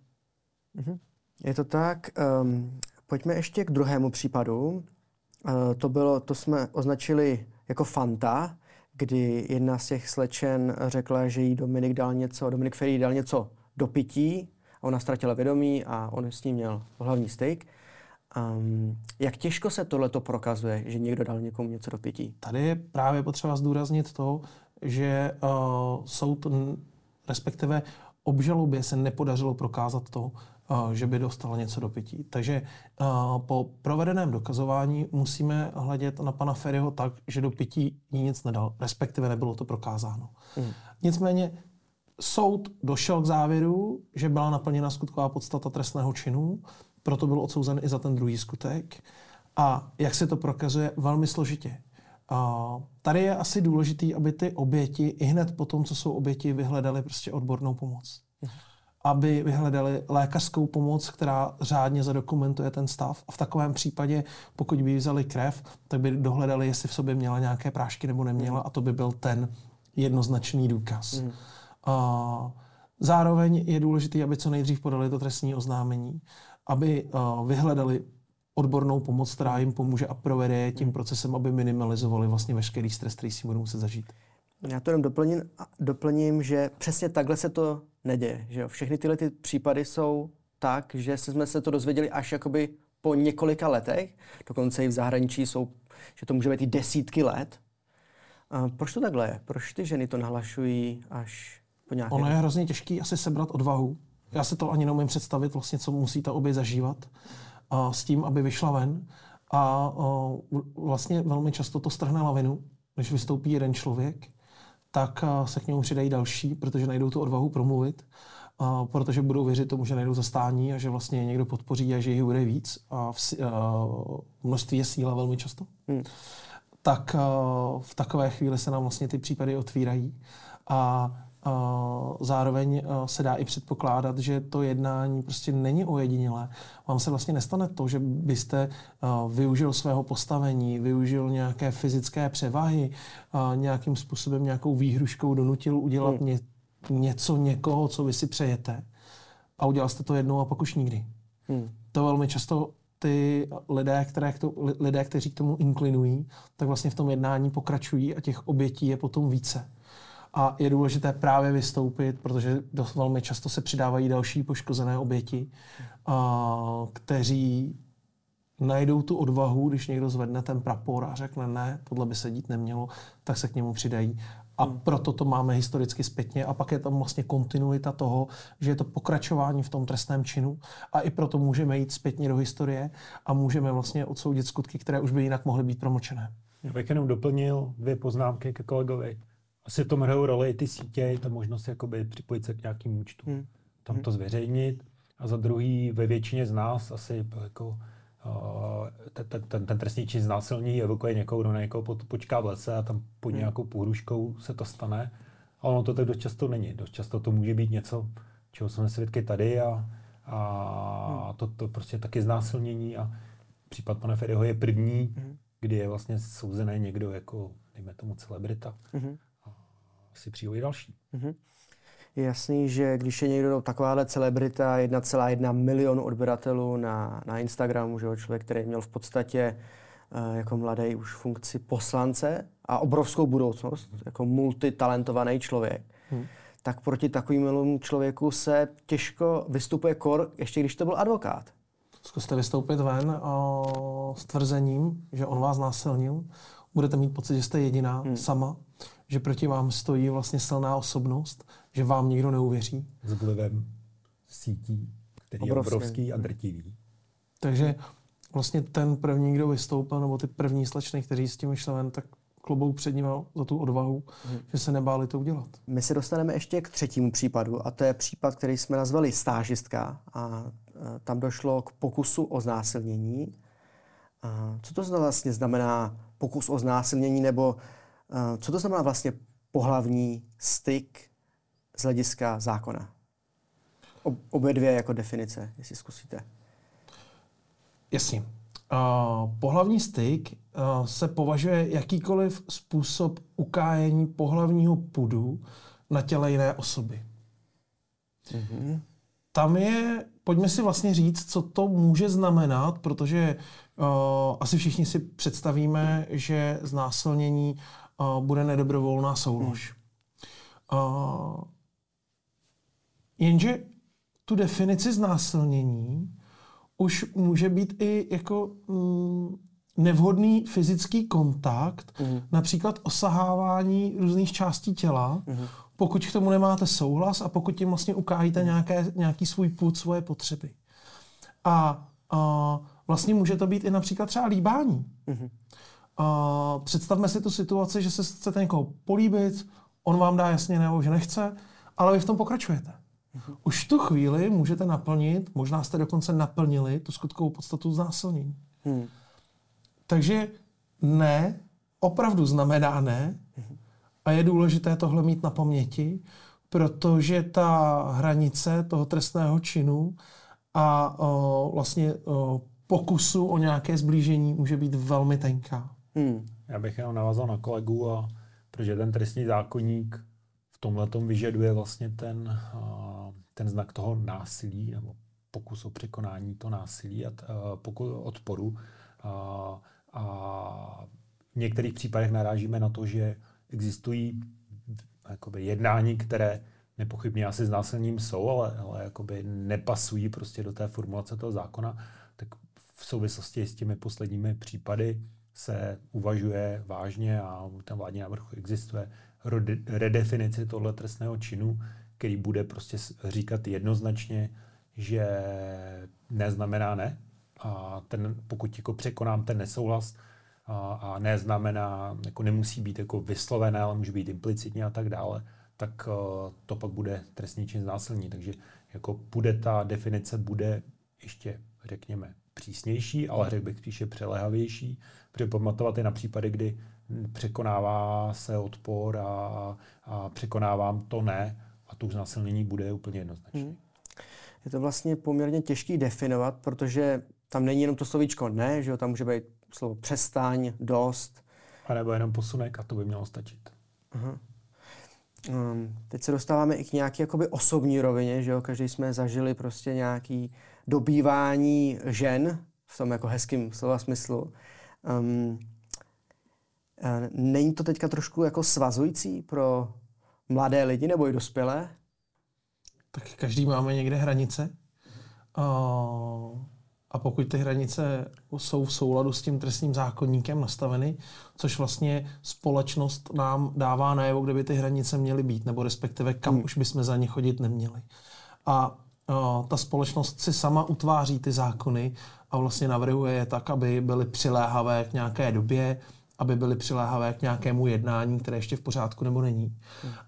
Hmm. Je to tak. Um, pojďme ještě k druhému případu. Uh, to, bylo, to jsme označili jako Fanta kdy jedna z těch slečen řekla, že jí Dominik dal něco, Dominik Ferry dal něco do pití, a ona ztratila vědomí a on s ním měl hlavní styk. Um, jak těžko se tohleto prokazuje, že někdo dal někomu něco do pití? Tady je právě potřeba zdůraznit to, že uh, soud, respektive obžalobě se nepodařilo prokázat to, že by dostal něco do pití. Takže po provedeném dokazování musíme hledět na pana Ferryho tak, že do pití nic nedal, respektive nebylo to prokázáno. Hmm. Nicméně soud došel k závěru, že byla naplněna skutková podstata trestného činu, proto byl odsouzen i za ten druhý skutek. A jak se to prokazuje? Velmi složitě. A tady je asi důležité, aby ty oběti i hned po tom, co jsou oběti, vyhledali prostě odbornou pomoc. Hmm aby vyhledali lékařskou pomoc, která řádně zadokumentuje ten stav. A v takovém případě, pokud by vzali krev, tak by dohledali, jestli v sobě měla nějaké prášky nebo neměla, a to by byl ten jednoznačný důkaz. Mm. A zároveň je důležité, aby co nejdřív podali to trestní oznámení, aby vyhledali odbornou pomoc, která jim pomůže a provede je tím procesem, aby minimalizovali vlastně veškerý stres, který si budou muset zažít. Já to jenom doplním, doplním, že přesně takhle se to neděje. Že jo? Všechny tyhle ty případy jsou tak, že jsme se to dozvěděli až jakoby po několika letech, dokonce i v zahraničí jsou, že to může být i desítky let. A proč to takhle je? Proč ty ženy to nahlašují až po nějaké... Ono je hrozně těžký asi sebrat odvahu. Já si to ani neumím představit, vlastně, co musí ta obě zažívat a s tím, aby vyšla ven. A, a vlastně velmi často to strhne lavinu, když vystoupí jeden člověk, tak se k němu přidají další, protože najdou tu odvahu promluvit a protože budou věřit tomu, že najdou zastání a že vlastně někdo podpoří a že jich bude víc a v, a množství je síla velmi často, hmm. tak v takové chvíli se nám vlastně ty případy otvírají a zároveň se dá i předpokládat, že to jednání prostě není ojedinělé. Vám se vlastně nestane to, že byste využil svého postavení, využil nějaké fyzické převahy, nějakým způsobem nějakou výhruškou donutil udělat hmm něco někoho, co vy si přejete a udělal jste to jednou a pak už nikdy. Hmm. To velmi často ty lidé, které k to, lidé, kteří k tomu inklinují, tak vlastně v tom jednání pokračují a těch obětí je potom více. A je důležité právě vystoupit, protože dost velmi často se přidávají další poškozené oběti, a, kteří najdou tu odvahu, když někdo zvedne ten prapor a řekne ne, tohle by se dít nemělo, tak se k němu přidají. A hmm. proto to máme historicky zpětně. A pak je tam vlastně kontinuita toho, že je to pokračování v tom trestném činu. A i proto můžeme jít zpětně do historie a můžeme vlastně odsoudit skutky, které už by jinak mohly být promlčené. Já bych jenom doplnil dvě poznámky ke kolegovi. Asi v tom hrajou roli ty sítě, ta možnost jakoby připojit se k nějakým účtu, hmm. tam to zveřejnit. A za druhý, ve většině z nás asi jako ten, ten, ten trestný čin znásilní evokuje někoho, kdo na někoho počká v lese a tam pod hmm. nějakou pohruškou se to stane. A ono to tak dost často není. Dost často to může být něco, čeho jsme svědky tady a, a hmm. to, to prostě taky znásilnění a případ pana Ferryho je první, hmm. kdy je vlastně souzený někdo jako, dejme tomu, celebrita. Hmm. Asi přijde i další. Hmm je jasný, že když je někdo takováhle celebrita, 1,1 milionu odběratelů na, na Instagramu, že jo, člověk, který měl v podstatě uh, jako mladý už funkci poslance a obrovskou budoucnost, jako multitalentovaný člověk, hmm. tak proti takovému člověku se těžko vystupuje kor, ještě když to byl advokát. Zkuste vystoupit ven uh, s tvrzením, že on vás násilnil. Budete mít pocit, že jste jediná hmm. sama že proti vám stojí vlastně silná osobnost, že vám nikdo neuvěří. S vlivem sítí, který Obrovský. je obrovský a drtivý. Takže vlastně ten první, kdo vystoupil, nebo ty první slečny, kteří s tím vyšli ven, tak klobou před ním za tu odvahu, hmm. že se nebáli to udělat. My se dostaneme ještě k třetímu případu a to je případ, který jsme nazvali stážistka a tam došlo k pokusu o znásilnění. A co to vlastně znamená pokus o znásilnění nebo co to znamená vlastně pohlavní styk z hlediska zákona? obě dvě jako definice, jestli zkusíte. Jasně. Uh, pohlavní styk uh, se považuje jakýkoliv způsob ukájení pohlavního pudu na těle jiné osoby. Mm-hmm. Tam je, pojďme si vlastně říct, co to může znamenat, protože uh, asi všichni si představíme, že znásilnění uh, bude nedobrovolná soulož. Uh, jenže tu definici znásilnění už může být i jako mm, nevhodný fyzický kontakt, mm. například osahávání různých částí těla, mm. pokud k tomu nemáte souhlas a pokud tím vlastně ukájíte mm. nějaké, nějaký svůj půd, svoje potřeby. A, a vlastně může to být i například třeba líbání. Mm. Uh, představme si tu situaci, že se chcete někoho políbit, on vám dá jasně nebo že nechce, ale vy v tom pokračujete. Uh-huh. Už v tu chvíli můžete naplnit, možná jste dokonce naplnili tu skutkovou podstatu znásilnění. Hmm. Takže ne, opravdu znamená ne uh-huh. a je důležité tohle mít na paměti, protože ta hranice toho trestného činu a o, vlastně o, pokusu o nějaké zblížení může být velmi tenká. Hmm. Já bych jenom navázal na kolegu, a, protože ten trestní zákonník v tomhle vyžaduje vlastně ten, ten znak toho násilí nebo pokus o překonání to násilí a pokus odporu. A, a v některých případech narážíme na to, že existují jakoby jednání, které nepochybně asi s násilním jsou, ale, ale jakoby nepasují prostě do té formulace toho zákona, tak v souvislosti s těmi posledními případy se uvažuje vážně a ten vládní návrh existuje redefinici tohle trestného činu, který bude prostě říkat jednoznačně, že neznamená ne. A ten, pokud jako překonám ten nesouhlas, a, a neznamená, jako nemusí být jako vyslovené, ale může být implicitně a tak dále, tak uh, to pak bude trestný čin znásilní. Takže jako bude ta definice bude ještě, řekněme, přísnější, ale řekl bych spíše přelehavější, protože pamatovat je na případy, kdy překonává se odpor a, a překonávám to ne a to znásilnění bude úplně jednoznačný. Hmm. Je to vlastně poměrně těžký definovat, protože tam není jenom to slovíčko ne, že jo, tam může být slovo přestaň, dost. A nebo jenom posunek a to by mělo stačit. Aha. Um, teď se dostáváme i k nějaké jakoby osobní rovině, že jo? Každý jsme zažili prostě nějaký dobývání žen v tom jako hezkým slova smyslu. Um, není to teďka trošku jako svazující pro mladé lidi nebo i dospělé? Tak každý máme někde hranice. A pokud ty hranice jsou v souladu s tím trestním zákonníkem nastaveny, což vlastně společnost nám dává najevo, kde by ty hranice měly být, nebo respektive kam hmm. už bychom za ně chodit neměli. A ta společnost si sama utváří ty zákony a vlastně navrhuje je tak, aby byly přiléhavé k nějaké době, aby byly přiléhavé k nějakému jednání, které ještě v pořádku nebo není.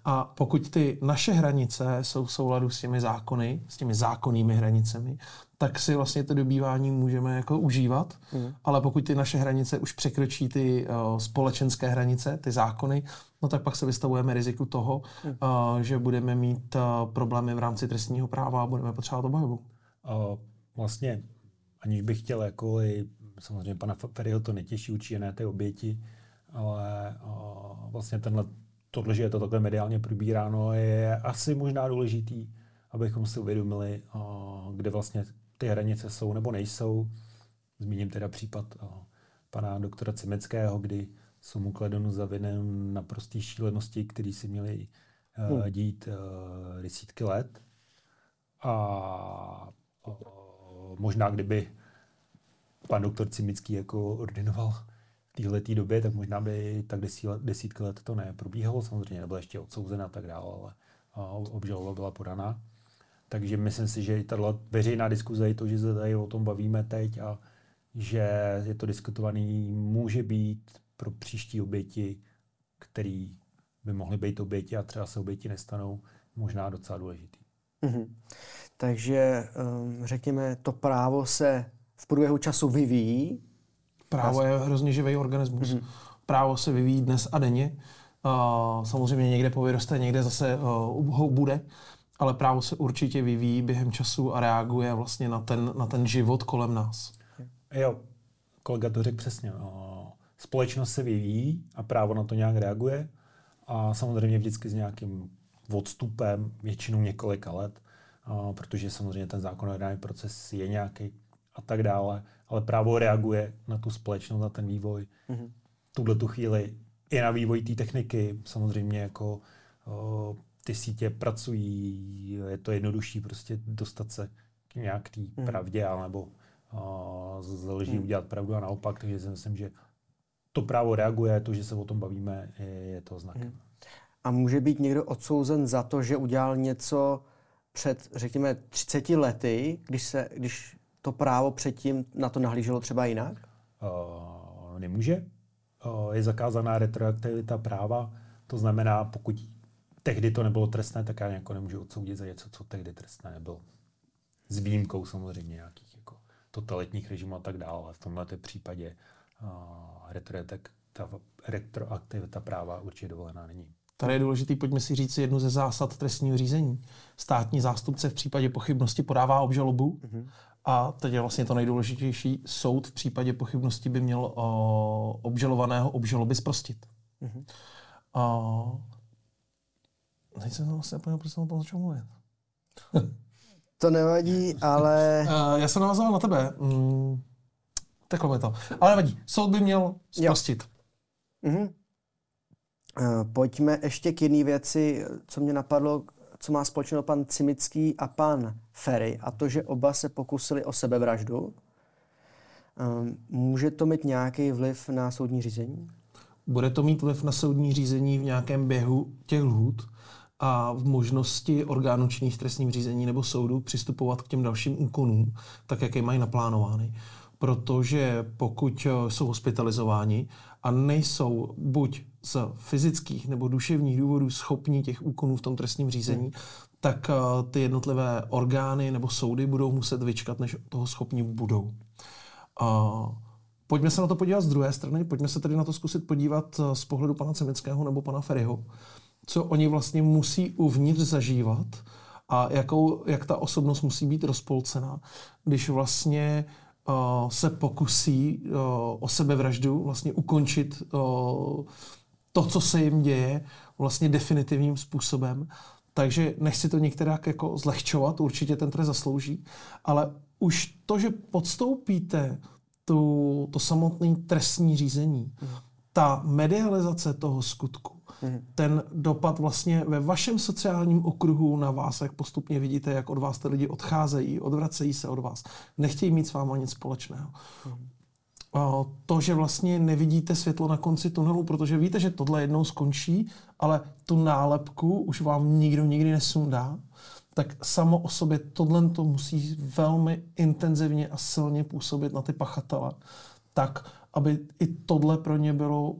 A pokud ty naše hranice jsou v souladu s těmi zákony, s těmi zákonnými hranicemi, tak si vlastně to dobývání můžeme jako užívat, hmm. ale pokud ty naše hranice už překročí ty uh, společenské hranice, ty zákony, no tak pak se vystavujeme riziku toho, hmm. uh, že budeme mít uh, problémy v rámci trestního práva a budeme potřebovat obhajobu. Uh, vlastně, aniž bych chtěl jako i samozřejmě pana Ferryho to netěší určitě ne ty oběti, ale uh, vlastně tenhle, tohle, že je to takhle mediálně probíráno, je asi možná důležitý, abychom si uvědomili, uh, kde vlastně ty hranice jsou nebo nejsou. Zmíním teda případ uh, pana doktora Cimeckého, kdy jsou mu kladeno za vinem naprostý šílenosti, které si měly uh, hmm. dít uh, desítky let. A uh, možná kdyby pan doktor Cimický jako ordinoval v téhle době, tak možná by tak desítky let to neprobíhalo. Samozřejmě nebyla ještě odsouzen a tak dále, ale obžaloba byla podaná. Takže myslím si, že tato veřejná diskuze, to, že se tady o tom bavíme teď a že je to diskutovaný, může být pro příští oběti, který by mohly být oběti a třeba se oběti nestanou, možná docela důležitý. Mm-hmm. Takže um, řekněme, to právo se v průběhu času vyvíjí. Právo je hrozně živý organismus. Mm-hmm. Právo se vyvíjí dnes a denně. Uh, samozřejmě někde povyroste, někde zase uh, bude, ale právo se určitě vyvíjí během času a reaguje vlastně na ten, na ten život kolem nás. Jo, kolega to řekl přesně. Společnost se vyvíjí a právo na to nějak reaguje a samozřejmě vždycky s nějakým odstupem, většinou několika let, protože samozřejmě ten zákonodárný proces je nějaký a tak dále, ale právo reaguje na tu společnost, na ten vývoj. Mm-hmm. Tuhle tu chvíli i na vývoj té techniky, samozřejmě jako o, ty sítě pracují, je to jednodušší prostě dostat se k nějak té mm. pravdě, alebo o, z lží mm. udělat pravdu a naopak, takže si myslím, že to právo reaguje, to, že se o tom bavíme, je, je to znakem. Mm. A může být někdo odsouzen za to, že udělal něco před, řekněme, 30 lety, když, se, když to právo předtím na to nahlíželo třeba jinak? Uh, nemůže. Uh, je zakázaná retroaktivita práva, to znamená, pokud tehdy to nebylo trestné, tak já jako nemůžu odsoudit za něco, co tehdy trestné nebylo. S výjimkou samozřejmě nějakých jako totalitních režimů a tak dále, ale v tomhle případě uh, retroaktivita, retroaktivita práva určitě dovolená není. Tady je důležitý, pojďme si říct jednu ze zásad trestního řízení. Státní zástupce v případě pochybnosti podává obžalobu mm-hmm. A teď je vlastně to nejdůležitější. Soud v případě pochybnosti by měl o, obžalovaného obžaloby zprostit. Mm-hmm. A teď jsem vlastně poněl, proč jsem o tom začal mluvit. To nevadí, ale... Uh, já jsem navazoval na tebe. Mm, takhle to. Ale nevadí. Soud by měl zprostit. Uh-huh. Uh, pojďme ještě k jiné věci, co mě napadlo, co má společného pan Cimický a pan Ferry, a to, že oba se pokusili o sebevraždu. Um, může to mít nějaký vliv na soudní řízení? Bude to mít vliv na soudní řízení v nějakém běhu těch lhůt a v možnosti orgánů činných trestním řízení nebo soudu přistupovat k těm dalším úkonům, tak jak je mají naplánovány. Protože pokud jsou hospitalizováni a nejsou buď z fyzických nebo duševních důvodů schopní těch úkonů v tom trestním řízení, tak ty jednotlivé orgány nebo soudy budou muset vyčkat, než toho schopní budou. Uh, Pojďme se na to podívat z druhé strany, pojďme se tedy na to zkusit podívat z pohledu pana Cemického nebo pana Ferryho, co oni vlastně musí uvnitř zažívat a jakou, jak ta osobnost musí být rozpolcená, když vlastně uh, se pokusí uh, o sebevraždu vlastně ukončit uh, to, co se jim děje, vlastně definitivním způsobem. Takže nechci to některak jako zlehčovat, určitě ten trest zaslouží, ale už to, že podstoupíte tu, to samotné trestní řízení, mm. ta medializace toho skutku, mm. ten dopad vlastně ve vašem sociálním okruhu na vás, jak postupně vidíte, jak od vás ty lidi odcházejí, odvracejí se od vás, nechtějí mít s váma nic společného. Mm. To, že vlastně nevidíte světlo na konci tunelu, protože víte, že tohle jednou skončí, ale tu nálepku už vám nikdo nikdy nesundá, tak samo o sobě tohle to musí velmi intenzivně a silně působit na ty pachatele, tak, aby i tohle pro ně bylo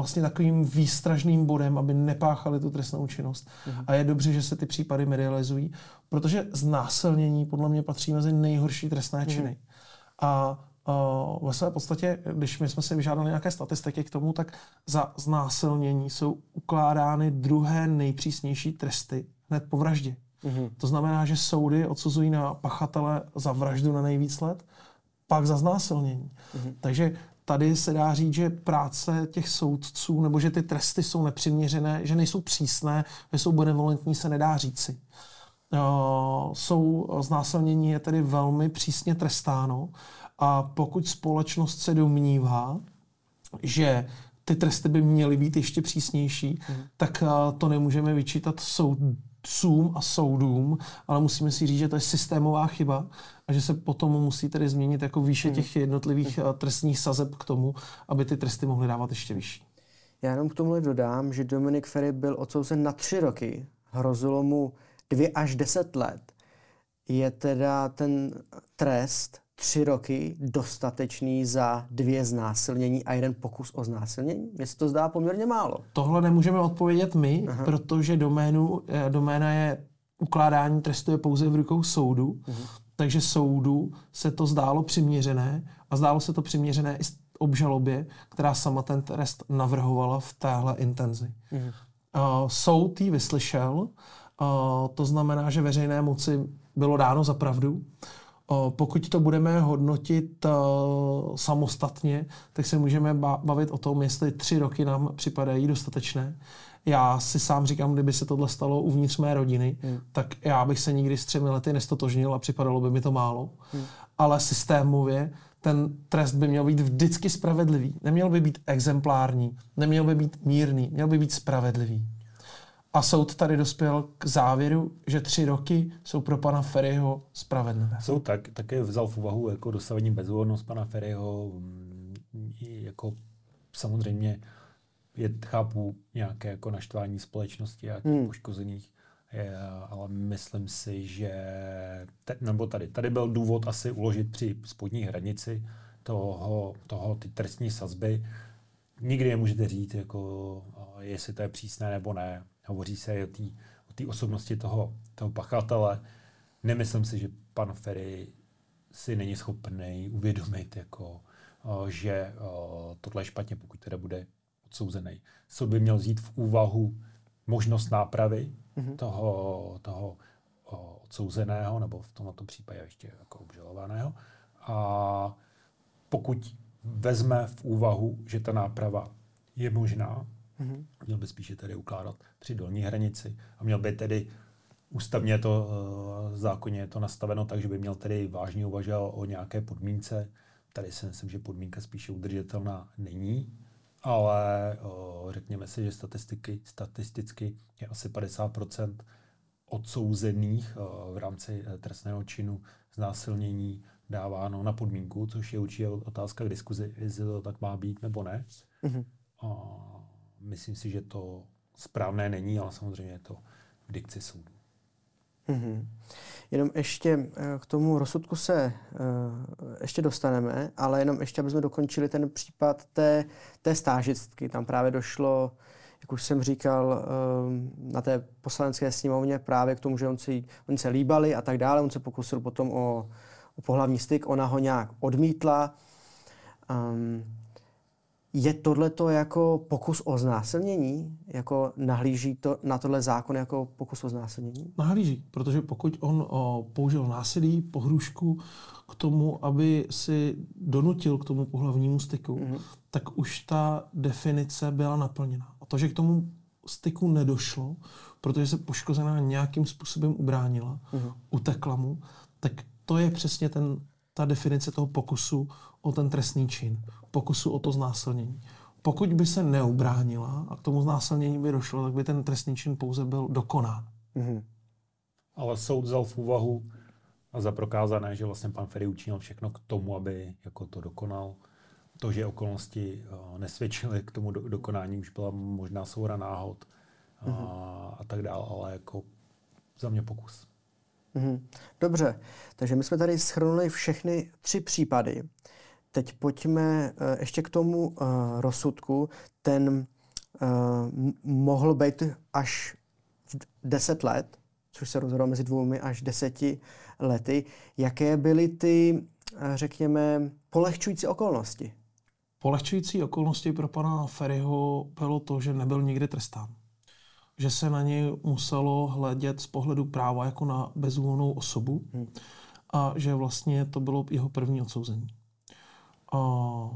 vlastně takovým výstražným bodem, aby nepáchali tu trestnou činnost. Mhm. A je dobře, že se ty případy medializují, protože znásilnění podle mě patří mezi nejhorší trestné mhm. činy. Mhm. A uh, ve své podstatě, když my jsme si vyžádali nějaké statistiky k tomu, tak za znásilnění jsou ukládány druhé nejpřísnější tresty hned po vraždě. Mm-hmm. To znamená, že soudy odsuzují na pachatele za vraždu na nejvíc let, pak za znásilnění. Mm-hmm. Takže tady se dá říct, že práce těch soudců, nebo že ty tresty jsou nepřiměřené, že nejsou přísné, že jsou benevolentní, se nedá říci. Uh, jsou znásilnění je tedy velmi přísně trestáno a pokud společnost se domnívá, že ty tresty by měly být ještě přísnější, mm. tak uh, to nemůžeme vyčítat soud, soudcům a soudům, ale musíme si říct, že to je systémová chyba a že se potom musí tedy změnit jako výše hmm. těch jednotlivých hmm. trestních sazeb k tomu, aby ty tresty mohly dávat ještě vyšší. Já jenom k tomu dodám, že Dominik Ferry byl odsouzen na tři roky. Hrozilo mu dvě až deset let. Je teda ten trest tři roky dostatečný za dvě znásilnění a jeden pokus o znásilnění? Mně se to zdá poměrně málo. Tohle nemůžeme odpovědět my, Aha. protože doménu, eh, doména je ukládání trestu je pouze v rukou soudu, Aha. takže soudu se to zdálo přiměřené a zdálo se to přiměřené i obžalobě, která sama ten trest navrhovala v téhle intenzi. Uh, soud ji vyslyšel, uh, to znamená, že veřejné moci bylo dáno za pravdu. Pokud to budeme hodnotit samostatně, tak se můžeme bavit o tom, jestli tři roky nám připadají dostatečné. Já si sám říkám, kdyby se tohle stalo uvnitř mé rodiny, hmm. tak já bych se nikdy s třemi lety nestotožnil a připadalo by mi to málo. Hmm. Ale systémově ten trest by měl být vždycky spravedlivý. Neměl by být exemplární, neměl by být mírný, měl by být spravedlivý. A soud tady dospěl k závěru, že tři roky jsou pro pana Ferryho spravedlivé. Soud tak, také vzal v úvahu jako dosavadní bezúhodnost pana Ferryho, mm, jako samozřejmě je, chápu nějaké jako naštvání společnosti a těch hmm. poškozených, je, ale myslím si, že te, nebo tady, tady byl důvod asi uložit při spodní hranici toho, toho ty trestní sazby. Nikdy nemůžete říct, jako, jestli to je přísné nebo ne hovoří se o té osobnosti toho, toho pachatele. Nemyslím si, že pan Ferry si není schopný uvědomit, jako, že tohle je špatně, pokud teda bude odsouzený. Co by měl vzít v úvahu možnost nápravy mm-hmm. toho, toho odsouzeného, nebo v tomto případě ještě jako obžalovaného. A pokud vezme v úvahu, že ta náprava je možná, Mm-hmm. Měl by spíše tedy ukládat při dolní hranici a měl by tedy ústavně to uh, zákonně je to nastaveno tak, že by měl tedy vážně uvažovat o nějaké podmínce. Tady si myslím, že podmínka spíše udržitelná není, ale uh, řekněme si, že statistiky, statisticky je asi 50% odsouzených uh, v rámci trestného činu znásilnění dáváno na podmínku, což je určitě otázka k diskuzi, jestli to tak má být nebo ne. Mm-hmm. A myslím si, že to správné není, ale samozřejmě je to v dikci soudu. Mm-hmm. Jenom ještě eh, k tomu rozsudku se uh, ještě dostaneme, ale jenom ještě, aby jsme dokončili ten případ té, té stážistky. Tam právě došlo, jak už jsem říkal, uh, na té poslanecké sněmovně právě k tomu, že on si, oni se líbali a tak dále. On se pokusil potom o, o pohlavní styk, ona ho nějak odmítla. Um, je tohleto jako pokus o znásilnění? Jako nahlíží to na tohle zákon jako pokus o znásilnění? Nahlíží, protože pokud on o, použil násilí, pohrušku k tomu, aby si donutil k tomu pohlavnímu styku, mm-hmm. tak už ta definice byla naplněna. A to, že k tomu styku nedošlo, protože se poškozená nějakým způsobem ubránila, mm-hmm. utekla mu, tak to je přesně ten, ta definice toho pokusu o ten trestný čin pokusu o to znásilnění. Pokud by se neubránila a k tomu znásilnění by došlo, tak by ten trestný čin pouze byl dokonán. Mm-hmm. Ale soud vzal v úvahu a za prokázané, že vlastně pan Ferry učinil všechno k tomu, aby jako to dokonal. To, že okolnosti uh, nesvědčily k tomu do, dokonání, už byla možná soura náhod a, mm-hmm. a tak dále, ale jako za mě pokus. Mm-hmm. Dobře, takže my jsme tady schrnuli všechny tři případy. Teď pojďme eh, ještě k tomu uh, rozsudku. Ten uh, mohl být až 10 let, což se rozhodlo mezi dvoumi až deseti lety. Jaké byly ty, řekněme, polehčující okolnosti? Polehčující okolnosti pro pana Ferryho bylo to, že nebyl nikdy trestán. Že se na něj muselo hledět z pohledu práva jako na bezúhonnou osobu hmm. a že vlastně to bylo jeho první odsouzení. Uh,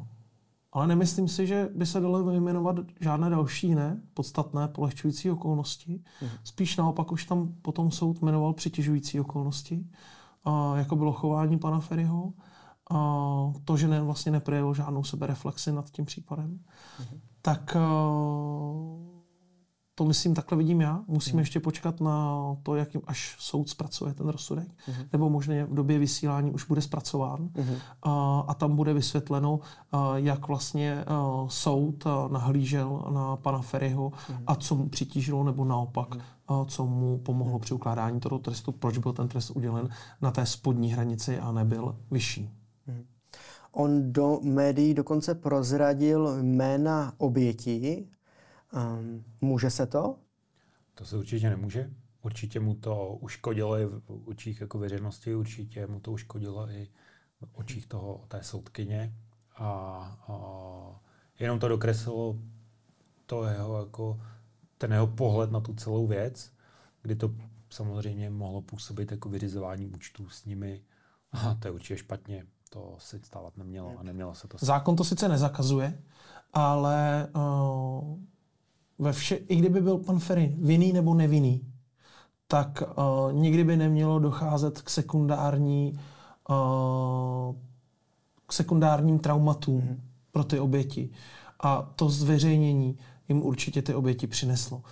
ale nemyslím si, že by se dalo vyjmenovat žádné další ne, podstatné polehčující okolnosti. Mm. Spíš naopak už tam potom soud jmenoval přitěžující okolnosti, uh, jako bylo chování pana Ferryho, uh, to, že ne, vlastně neprojevil žádnou sebereflexi nad tím případem. Mm. Tak uh, to myslím, takhle vidím já. Musíme mm. ještě počkat na to, jak až soud zpracuje ten rozsudek, mm. nebo možná v době vysílání už bude zpracován mm. a, a tam bude vysvětleno, a, jak vlastně a, soud a, nahlížel na pana Ferryho mm. a co mu přitížilo, nebo naopak, mm. a, co mu pomohlo při ukládání toho trestu, proč byl ten trest udělen na té spodní hranici a nebyl vyšší. Mm. On do médií dokonce prozradil jména obětí Um, může se to? To se určitě nemůže. Určitě mu to uškodilo i v očích jako veřejnosti, určitě mu to uškodilo i v očích toho, té soudkyně. A, a jenom to dokreslilo to jeho, jako, ten jeho pohled na tu celou věc, kdy to samozřejmě mohlo působit jako vyřizování účtů s nimi. A to je určitě špatně. To se stávat nemělo a nemělo se to. Zákon to sice nezakazuje, ale uh ve vše, i kdyby byl pan Ferry vinný nebo nevinný, tak uh, nikdy by nemělo docházet k sekundární uh, k sekundárním traumatům mm. pro ty oběti. A to zveřejnění jim určitě ty oběti přineslo.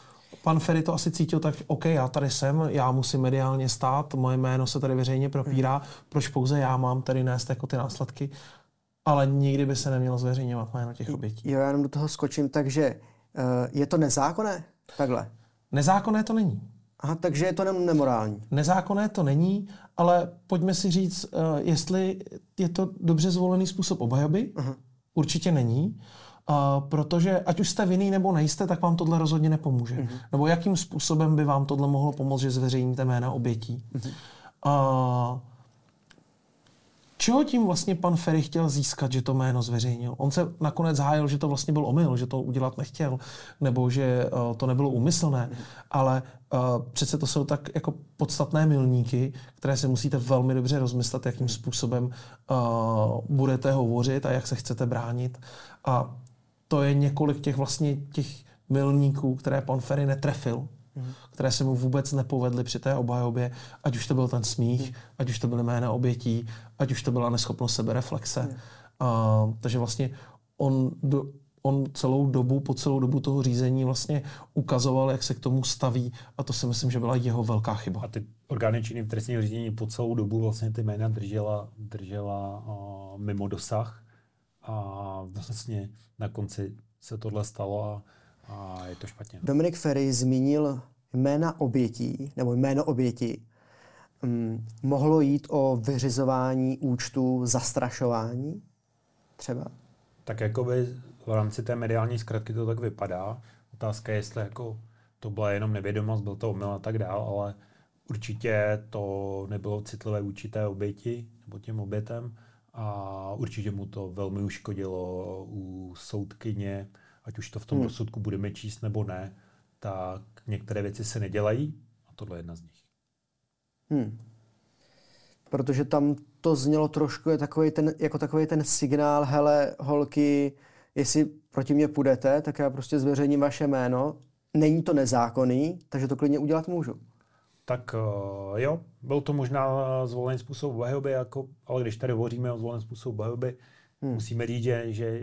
Pan Ferry to asi cítil tak, OK, já tady jsem, já musím mediálně stát, moje jméno se tady veřejně propírá, mm. proč pouze já mám tady nést jako ty následky, ale nikdy by se nemělo zveřejňovat jméno těch obětí. Jo, já jenom do toho skočím, takže Eh, je to nezákonné? Takhle. Nezákonné to není. Aha, takže je to nemorální. Nezákonné to není, ale pojďme si říct, uh, jestli je to dobře zvolený způsob obhajoby. Uh-huh. Určitě není. Uh, protože ať už jste vinný nebo nejste, tak vám tohle rozhodně nepomůže. Uh-huh. Nebo jakým způsobem by vám tohle mohlo pomoct, že zveřejníte jména obětí. Uh-huh. Uh, Čeho tím vlastně pan Ferry chtěl získat, že to jméno zveřejnil? On se nakonec hájil, že to vlastně byl omyl, že to udělat nechtěl, nebo že uh, to nebylo úmyslné, ale uh, přece to jsou tak jako podstatné milníky, které si musíte velmi dobře rozmyslet, jakým způsobem uh, budete hovořit a jak se chcete bránit. A to je několik těch vlastně těch milníků, které pan Ferry netrefil. Které se mu vůbec nepovedly při té obhajobě, ať už to byl ten smích, mm. ať už to byly jména obětí, ať už to byla neschopnost sebereflexe. Mm. Uh, takže vlastně on, do, on celou dobu, po celou dobu toho řízení vlastně ukazoval, jak se k tomu staví a to si myslím, že byla jeho velká chyba. A ty orgány činy v trestního řízení po celou dobu vlastně ty jména držela, držela uh, mimo dosah a vlastně na konci se tohle stalo a, a je to špatně. Dominik Ferry zmínil jména obětí, nebo jméno oběti. Um, mohlo jít o vyřizování účtu zastrašování třeba? Tak jakoby v rámci té mediální zkratky to tak vypadá. Otázka je, jestli jako to byla jenom nevědomost, byl to omyl a tak dál, ale určitě to nebylo citlivé vůči té oběti nebo těm obětem a určitě mu to velmi uškodilo u soudkyně, ať už to v tom hmm. rozsudku budeme číst nebo ne, tak některé věci se nedělají a tohle je jedna z nich. Hmm. Protože tam to znělo trošku je takový ten, jako takový ten signál, hele, holky, jestli proti mě půjdete, tak já prostě zveřejním vaše jméno. Není to nezákonný, takže to klidně udělat můžu. Tak uh, jo, byl to možná zvolený způsob obhajoby, jako, ale když tady hovoříme o zvoleném způsobu obhajoby, hmm. musíme říct, že, že,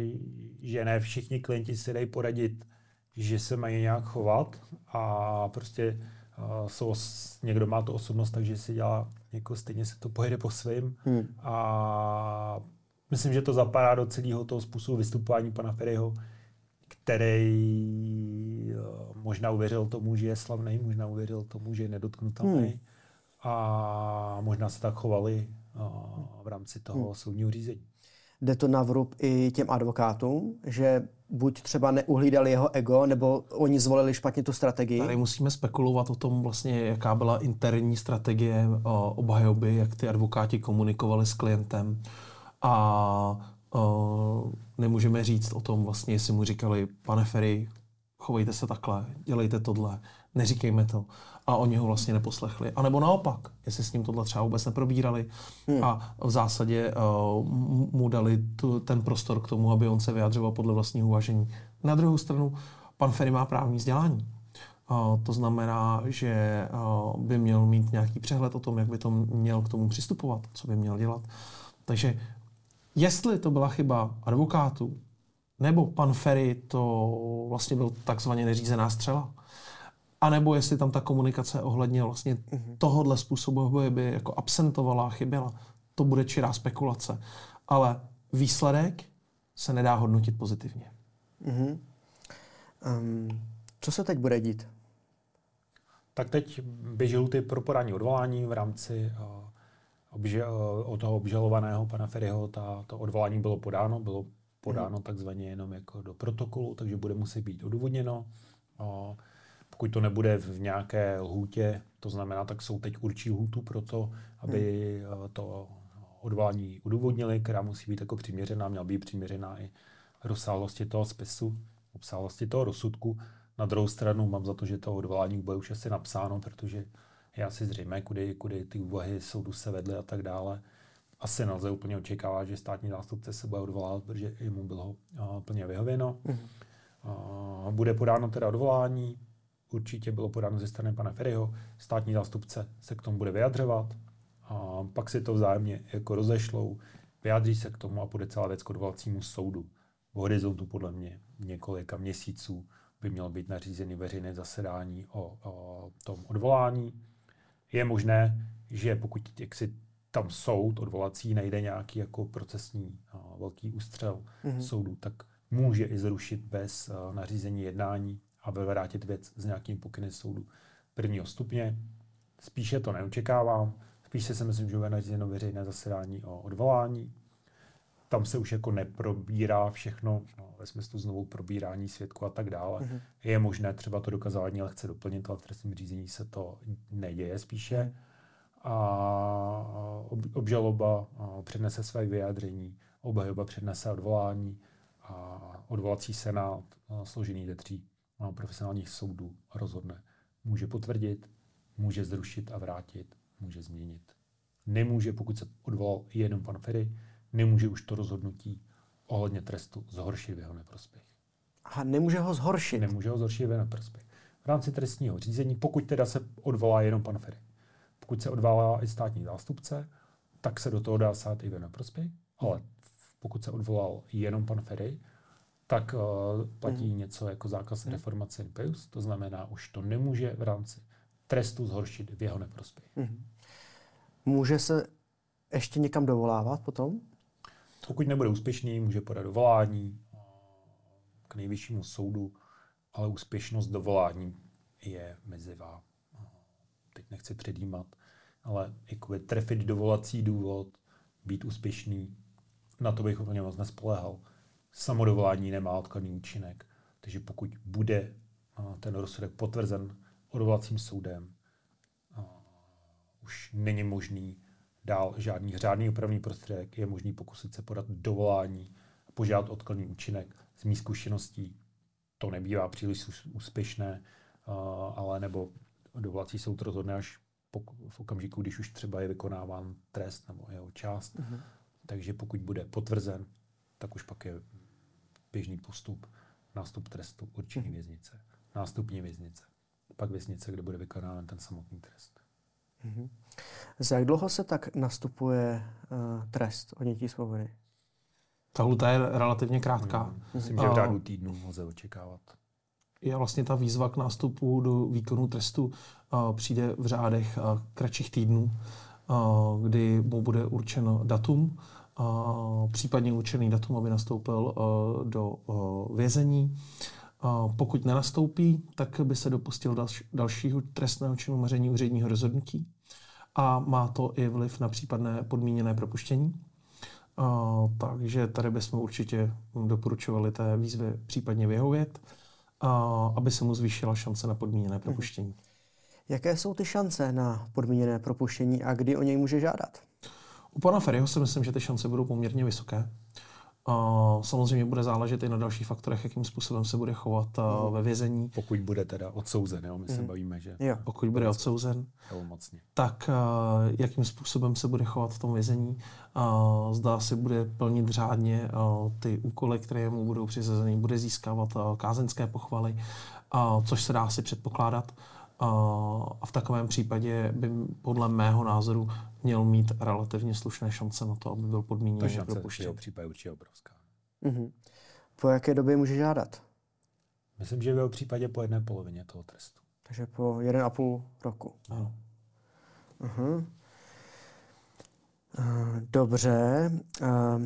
že ne všichni klienti si dají poradit, že se mají nějak chovat a prostě uh, jsou, někdo má tu osobnost, takže si dělá, jako stejně se to pojede po svým hmm. a myslím, že to zapadá do celého toho způsobu vystupování pana Ferryho, který uh, možná uvěřil tomu, že je slavný, možná uvěřil tomu, že je nedotknutelný hmm. a možná se tak chovali uh, v rámci toho hmm. soudního řízení. Jde to na vrub i těm advokátům, že buď třeba neuhlídali jeho ego, nebo oni zvolili špatně tu strategii? Tady musíme spekulovat o tom vlastně, jaká byla interní strategie obhajoby, jak ty advokáti komunikovali s klientem. A uh, nemůžeme říct o tom vlastně, jestli mu říkali, pane Ferry, chovejte se takhle, dělejte tohle, neříkejme to. A oni ho vlastně neposlechli. A nebo naopak, jestli s ním tohle třeba vůbec neprobírali hmm. a v zásadě uh, mu dali tu, ten prostor k tomu, aby on se vyjadřoval podle vlastního uvažení. Na druhou stranu, pan Ferry má právní vzdělání. Uh, to znamená, že uh, by měl mít nějaký přehled o tom, jak by to měl k tomu přistupovat, co by měl dělat. Takže jestli to byla chyba advokátů, nebo pan Ferry to vlastně byl takzvaně neřízená střela, a nebo jestli tam ta komunikace ohledně vlastně mm-hmm. tohohle způsobu by jako absentovala, chyběla, to bude čirá spekulace. Ale výsledek se nedá hodnotit pozitivně. Mm-hmm. Um, co se teď bude dít? Tak teď běží ty pro podání odvolání v rámci uh, obže, uh, toho obžalovaného pana Ferryho. Ta, to odvolání bylo podáno, bylo podáno mm. takzvaně jenom jako do protokolu, takže bude muset být odůvodněno. Uh, pokud to nebude v nějaké lhůtě, to znamená, tak jsou teď určí lhůtu pro to, aby hmm. to odvolání udůvodnili, která musí být jako přiměřená, měla být přiměřená i rozsáhlosti toho spisu, obsáhlosti toho rozsudku. Na druhou stranu mám za to, že to odvolání bude už asi napsáno, protože je asi zřejmé, kudy, kudy ty úvahy soudu se vedly a tak dále. Asi nelze úplně očekávat, že státní zástupce se bude odvolávat, protože mu bylo plně vyhověno. Mm. bude podáno teda odvolání, určitě bylo podáno ze strany pana Ferryho, státní zástupce se k tomu bude vyjadřovat a pak si to vzájemně jako rozešlou, vyjádří se k tomu a bude celá věc k odvolacímu soudu. V horizontu podle mě několika měsíců by mělo být nařízený veřejné zasedání o, o tom odvolání. Je možné, že pokud jaksi tam soud odvolací najde nějaký jako procesní a, velký ústřel mm-hmm. soudu, tak může i zrušit bez a, nařízení jednání a vyvrátit věc s nějakým pokyny soudu prvního stupně. Spíše to neočekávám. Spíše si myslím, že bude nařízeno veřejné zasedání o odvolání. Tam se už jako neprobírá všechno, no, ve smyslu znovu probírání svědku a tak dále. Mm-hmm. Je možné třeba to dokazování lehce doplnit, ale v trestním řízení se to neděje spíše. Mm. A obžaloba přednese své vyjádření, obhajoba přednese odvolání a odvolací senát složený ze tří profesionálních soudů rozhodne. Může potvrdit, může zrušit a vrátit, může změnit. Nemůže, pokud se odvolal jenom pan Ferry, nemůže už to rozhodnutí ohledně trestu zhoršit v jeho neprospěch. A nemůže ho zhoršit? Nemůže ho zhoršit v jeho neprospěch. v rámci trestního řízení, pokud teda se odvolá jenom pan Ferry. Pokud se odvolá i státní zástupce, tak se do toho dá sát i ve prospěch, ale pokud se odvolal jenom pan Ferry, tak uh, platí mm. něco jako zákaz mm. reformace impeus, to znamená, už to nemůže v rámci trestu zhoršit v jeho neprospěch. Mm. Může se ještě někam dovolávat potom? Pokud nebude úspěšný, může podat dovolání eh, k nejvyššímu soudu, ale úspěšnost dovolání je mezivá. Eh, teď nechci předjímat, ale jako trefit dovolací důvod, být úspěšný, na to bych úplně moc nespoléhal. Samodovolání nemá odkladný účinek, takže pokud bude eh, ten rozsudek potvrzen odvolacím soudem, už není možný dál žádný řádný opravný prostředek, je možný pokusit se podat dovolání a požádat odkladný účinek. Z mých zkušeností to nebývá příliš úspěšné, ale nebo dovolací soud rozhodne až v okamžiku, když už třeba je vykonáván trest nebo jeho část. Uh-huh. Takže pokud bude potvrzen, tak už pak je běžný postup, nástup trestu, určení věznice, nástupní věznice, pak věznice, kde bude vykonáván ten samotný trest. Uh-huh. Za jak dlouho se tak nastupuje uh, trest odnětí svobody? Ta lhuta je relativně krátká. Hmm. Myslím, že v řádu týdnů lze očekávat. Je vlastně ta výzva k nástupu do výkonu trestu uh, přijde v řádech uh, kratších týdnů, uh, kdy mu bude určeno datum, uh, případně určený datum, aby nastoupil do vězení. Pokud nenastoupí, tak by se dopustil dalš, dalšího trestného činu maření úředního rozhodnutí a má to i vliv na případné podmíněné propuštění. Uh, takže tady bychom určitě doporučovali té výzvy případně vyhovět, uh, aby se mu zvýšila šance na podmíněné mhm. propuštění. Jaké jsou ty šance na podmíněné propuštění a kdy o něj může žádat? U pana Ferryho si myslím, že ty šance budou poměrně vysoké. Uh, samozřejmě bude záležet i na dalších faktorech, jakým způsobem se bude chovat uh, ve vězení. Pokud bude teda odsouzen, jo? my se mm. bavíme, že... Jo. Pokud bude odsouzen, tak uh, jakým způsobem se bude chovat v tom vězení. Uh, zdá se, bude plnit řádně uh, ty úkoly, které mu budou přizazeny, bude získávat uh, kázenské pochvaly, uh, což se dá si předpokládat. A v takovém případě by podle mého názoru měl mít relativně slušné šance na to, aby byl podmíněn Ta šance propuštěn. v jeho případě určitě obrovská. Mm-hmm. Po jaké době může žádat? Myslím, že v jeho případě po jedné polovině toho trestu. Takže po jeden a půl roku. Ano. Uh-huh. Dobře.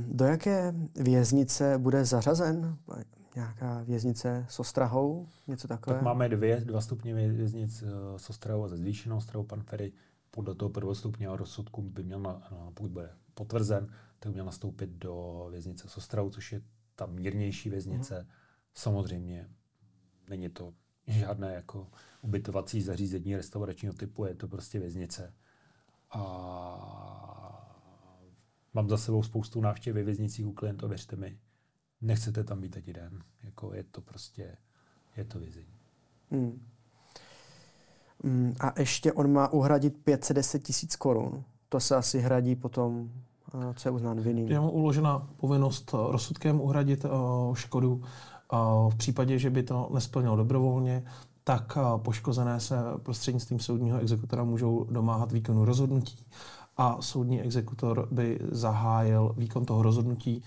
Do jaké věznice bude zařazen? Nějaká věznice s ostrahou, něco takového? Tak máme dvě, dva stupně věznic eh, s ostrahou a se zvýšenou ostrahou. Pan Ferry podle toho prvostupního rozsudku by měl, na, pokud bude potvrzen, tak by měl nastoupit do věznice s ostrahou, což je ta mírnější věznice. Mm. Samozřejmě není to žádné jako ubytovací zařízení restauračního typu, je to prostě věznice. A mám za sebou spoustu návštěv ve věznicích u klientů, věřte mi, nechcete tam být teď den. Jako je to prostě, je to vězení. Hmm. Hmm, a ještě on má uhradit 510 tisíc korun. To se asi hradí potom, co je uznán vinným. Je mu uložena povinnost rozsudkem uhradit uh, škodu. Uh, v případě, že by to nesplnil dobrovolně, tak uh, poškozené se prostřednictvím soudního exekutora můžou domáhat výkonu rozhodnutí a soudní exekutor by zahájil výkon toho rozhodnutí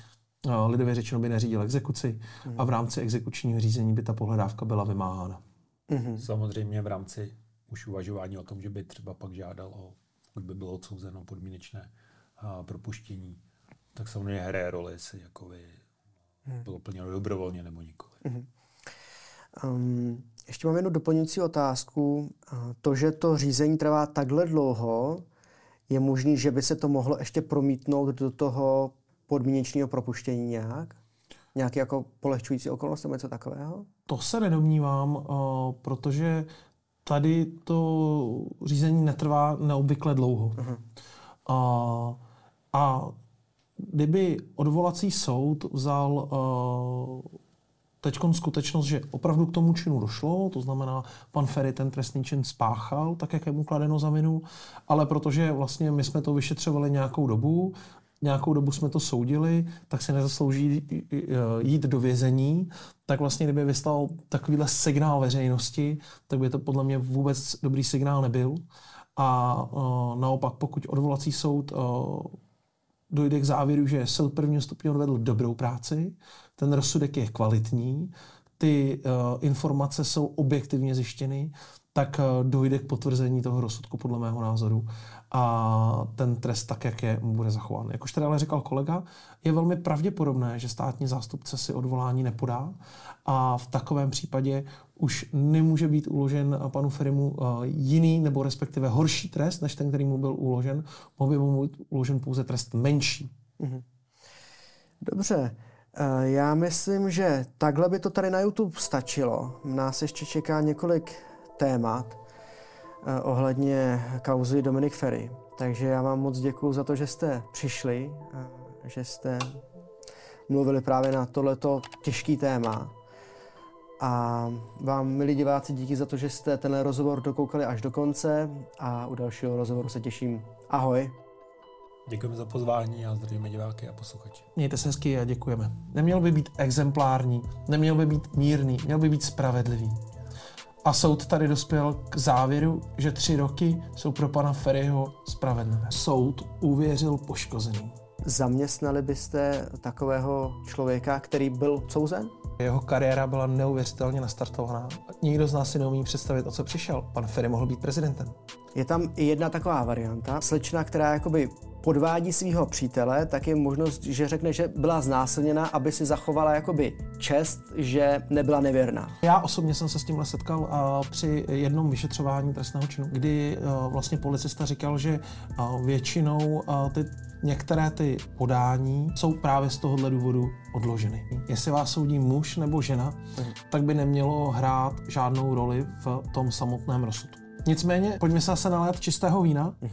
lidově řečeno by neřídil exekuci a v rámci exekučního řízení by ta pohledávka byla vymáhána. Mm-hmm. Samozřejmě v rámci už uvažování o tom, že by třeba pak žádal o, pokud by bylo odsouzeno podmínečné a, propuštění, tak samozřejmě hraje roli, jestli jako by mm. bylo plněno dobrovolně nebo nikoli. Mm-hmm. Um, ještě mám jednu doplňující otázku. To, že to řízení trvá takhle dlouho, je možný, že by se to mohlo ještě promítnout do toho podmínečního propuštění nějak? Nějaký jako polehčující okolnost nebo něco takového? To se nedomnívám, uh, protože tady to řízení netrvá neobvykle dlouho. Uh-huh. Uh, a kdyby odvolací soud vzal uh, teď skutečnost, že opravdu k tomu činu došlo, to znamená, pan Ferry ten trestný čin spáchal, tak jak je mu kladeno za vinu, ale protože vlastně my jsme to vyšetřovali nějakou dobu, nějakou dobu jsme to soudili, tak si nezaslouží jít do vězení, tak vlastně kdyby vystal takovýhle signál veřejnosti, tak by to podle mě vůbec dobrý signál nebyl. A uh, naopak, pokud odvolací soud uh, dojde k závěru, že soud prvního stupně odvedl dobrou práci, ten rozsudek je kvalitní, ty uh, informace jsou objektivně zjištěny, tak dojde k potvrzení toho rozsudku podle mého názoru a ten trest tak, jak je, bude zachován. Jak už tady ale říkal kolega, je velmi pravděpodobné, že státní zástupce si odvolání nepodá a v takovém případě už nemůže být uložen panu Ferimu uh, jiný nebo respektive horší trest, než ten, který mu byl uložen. Mohl by mu být uložen pouze trest menší. Mhm. Dobře. Eh, já myslím, že takhle by to tady na YouTube stačilo. Nás ještě čeká několik témat eh, ohledně kauzy Dominik Ferry. Takže já vám moc děkuji za to, že jste přišli, že jste mluvili právě na tohleto těžký téma. A vám, milí diváci, díky za to, že jste tenhle rozhovor dokoukali až do konce a u dalšího rozhovoru se těším. Ahoj. Děkujeme za pozvání a zdravíme diváky a posluchači. Mějte se hezky a děkujeme. Neměl by být exemplární, neměl by být mírný, měl by být spravedlivý. A soud tady dospěl k závěru, že tři roky jsou pro pana Ferryho spravedlivé. Soud uvěřil poškozeným. Zaměstnali byste takového člověka, který byl souzen? Jeho kariéra byla neuvěřitelně nastartovaná. Nikdo z nás si neumí představit, o co přišel. Pan Ferry mohl být prezidentem. Je tam i jedna taková varianta. Slečna, která jakoby podvádí svého přítele, tak je možnost, že řekne, že byla znásilněna, aby si zachovala jakoby čest, že nebyla nevěrná. Já osobně jsem se s tímhle setkal uh, při jednom vyšetřování trestného činu, kdy uh, vlastně policista říkal, že uh, většinou uh, ty některé ty podání jsou právě z tohohle důvodu odloženy. Jestli vás soudí muž nebo žena, mhm. tak by nemělo hrát žádnou roli v tom samotném rozsudku. Nicméně, pojďme se zase nalét čistého vína. Mm-hmm.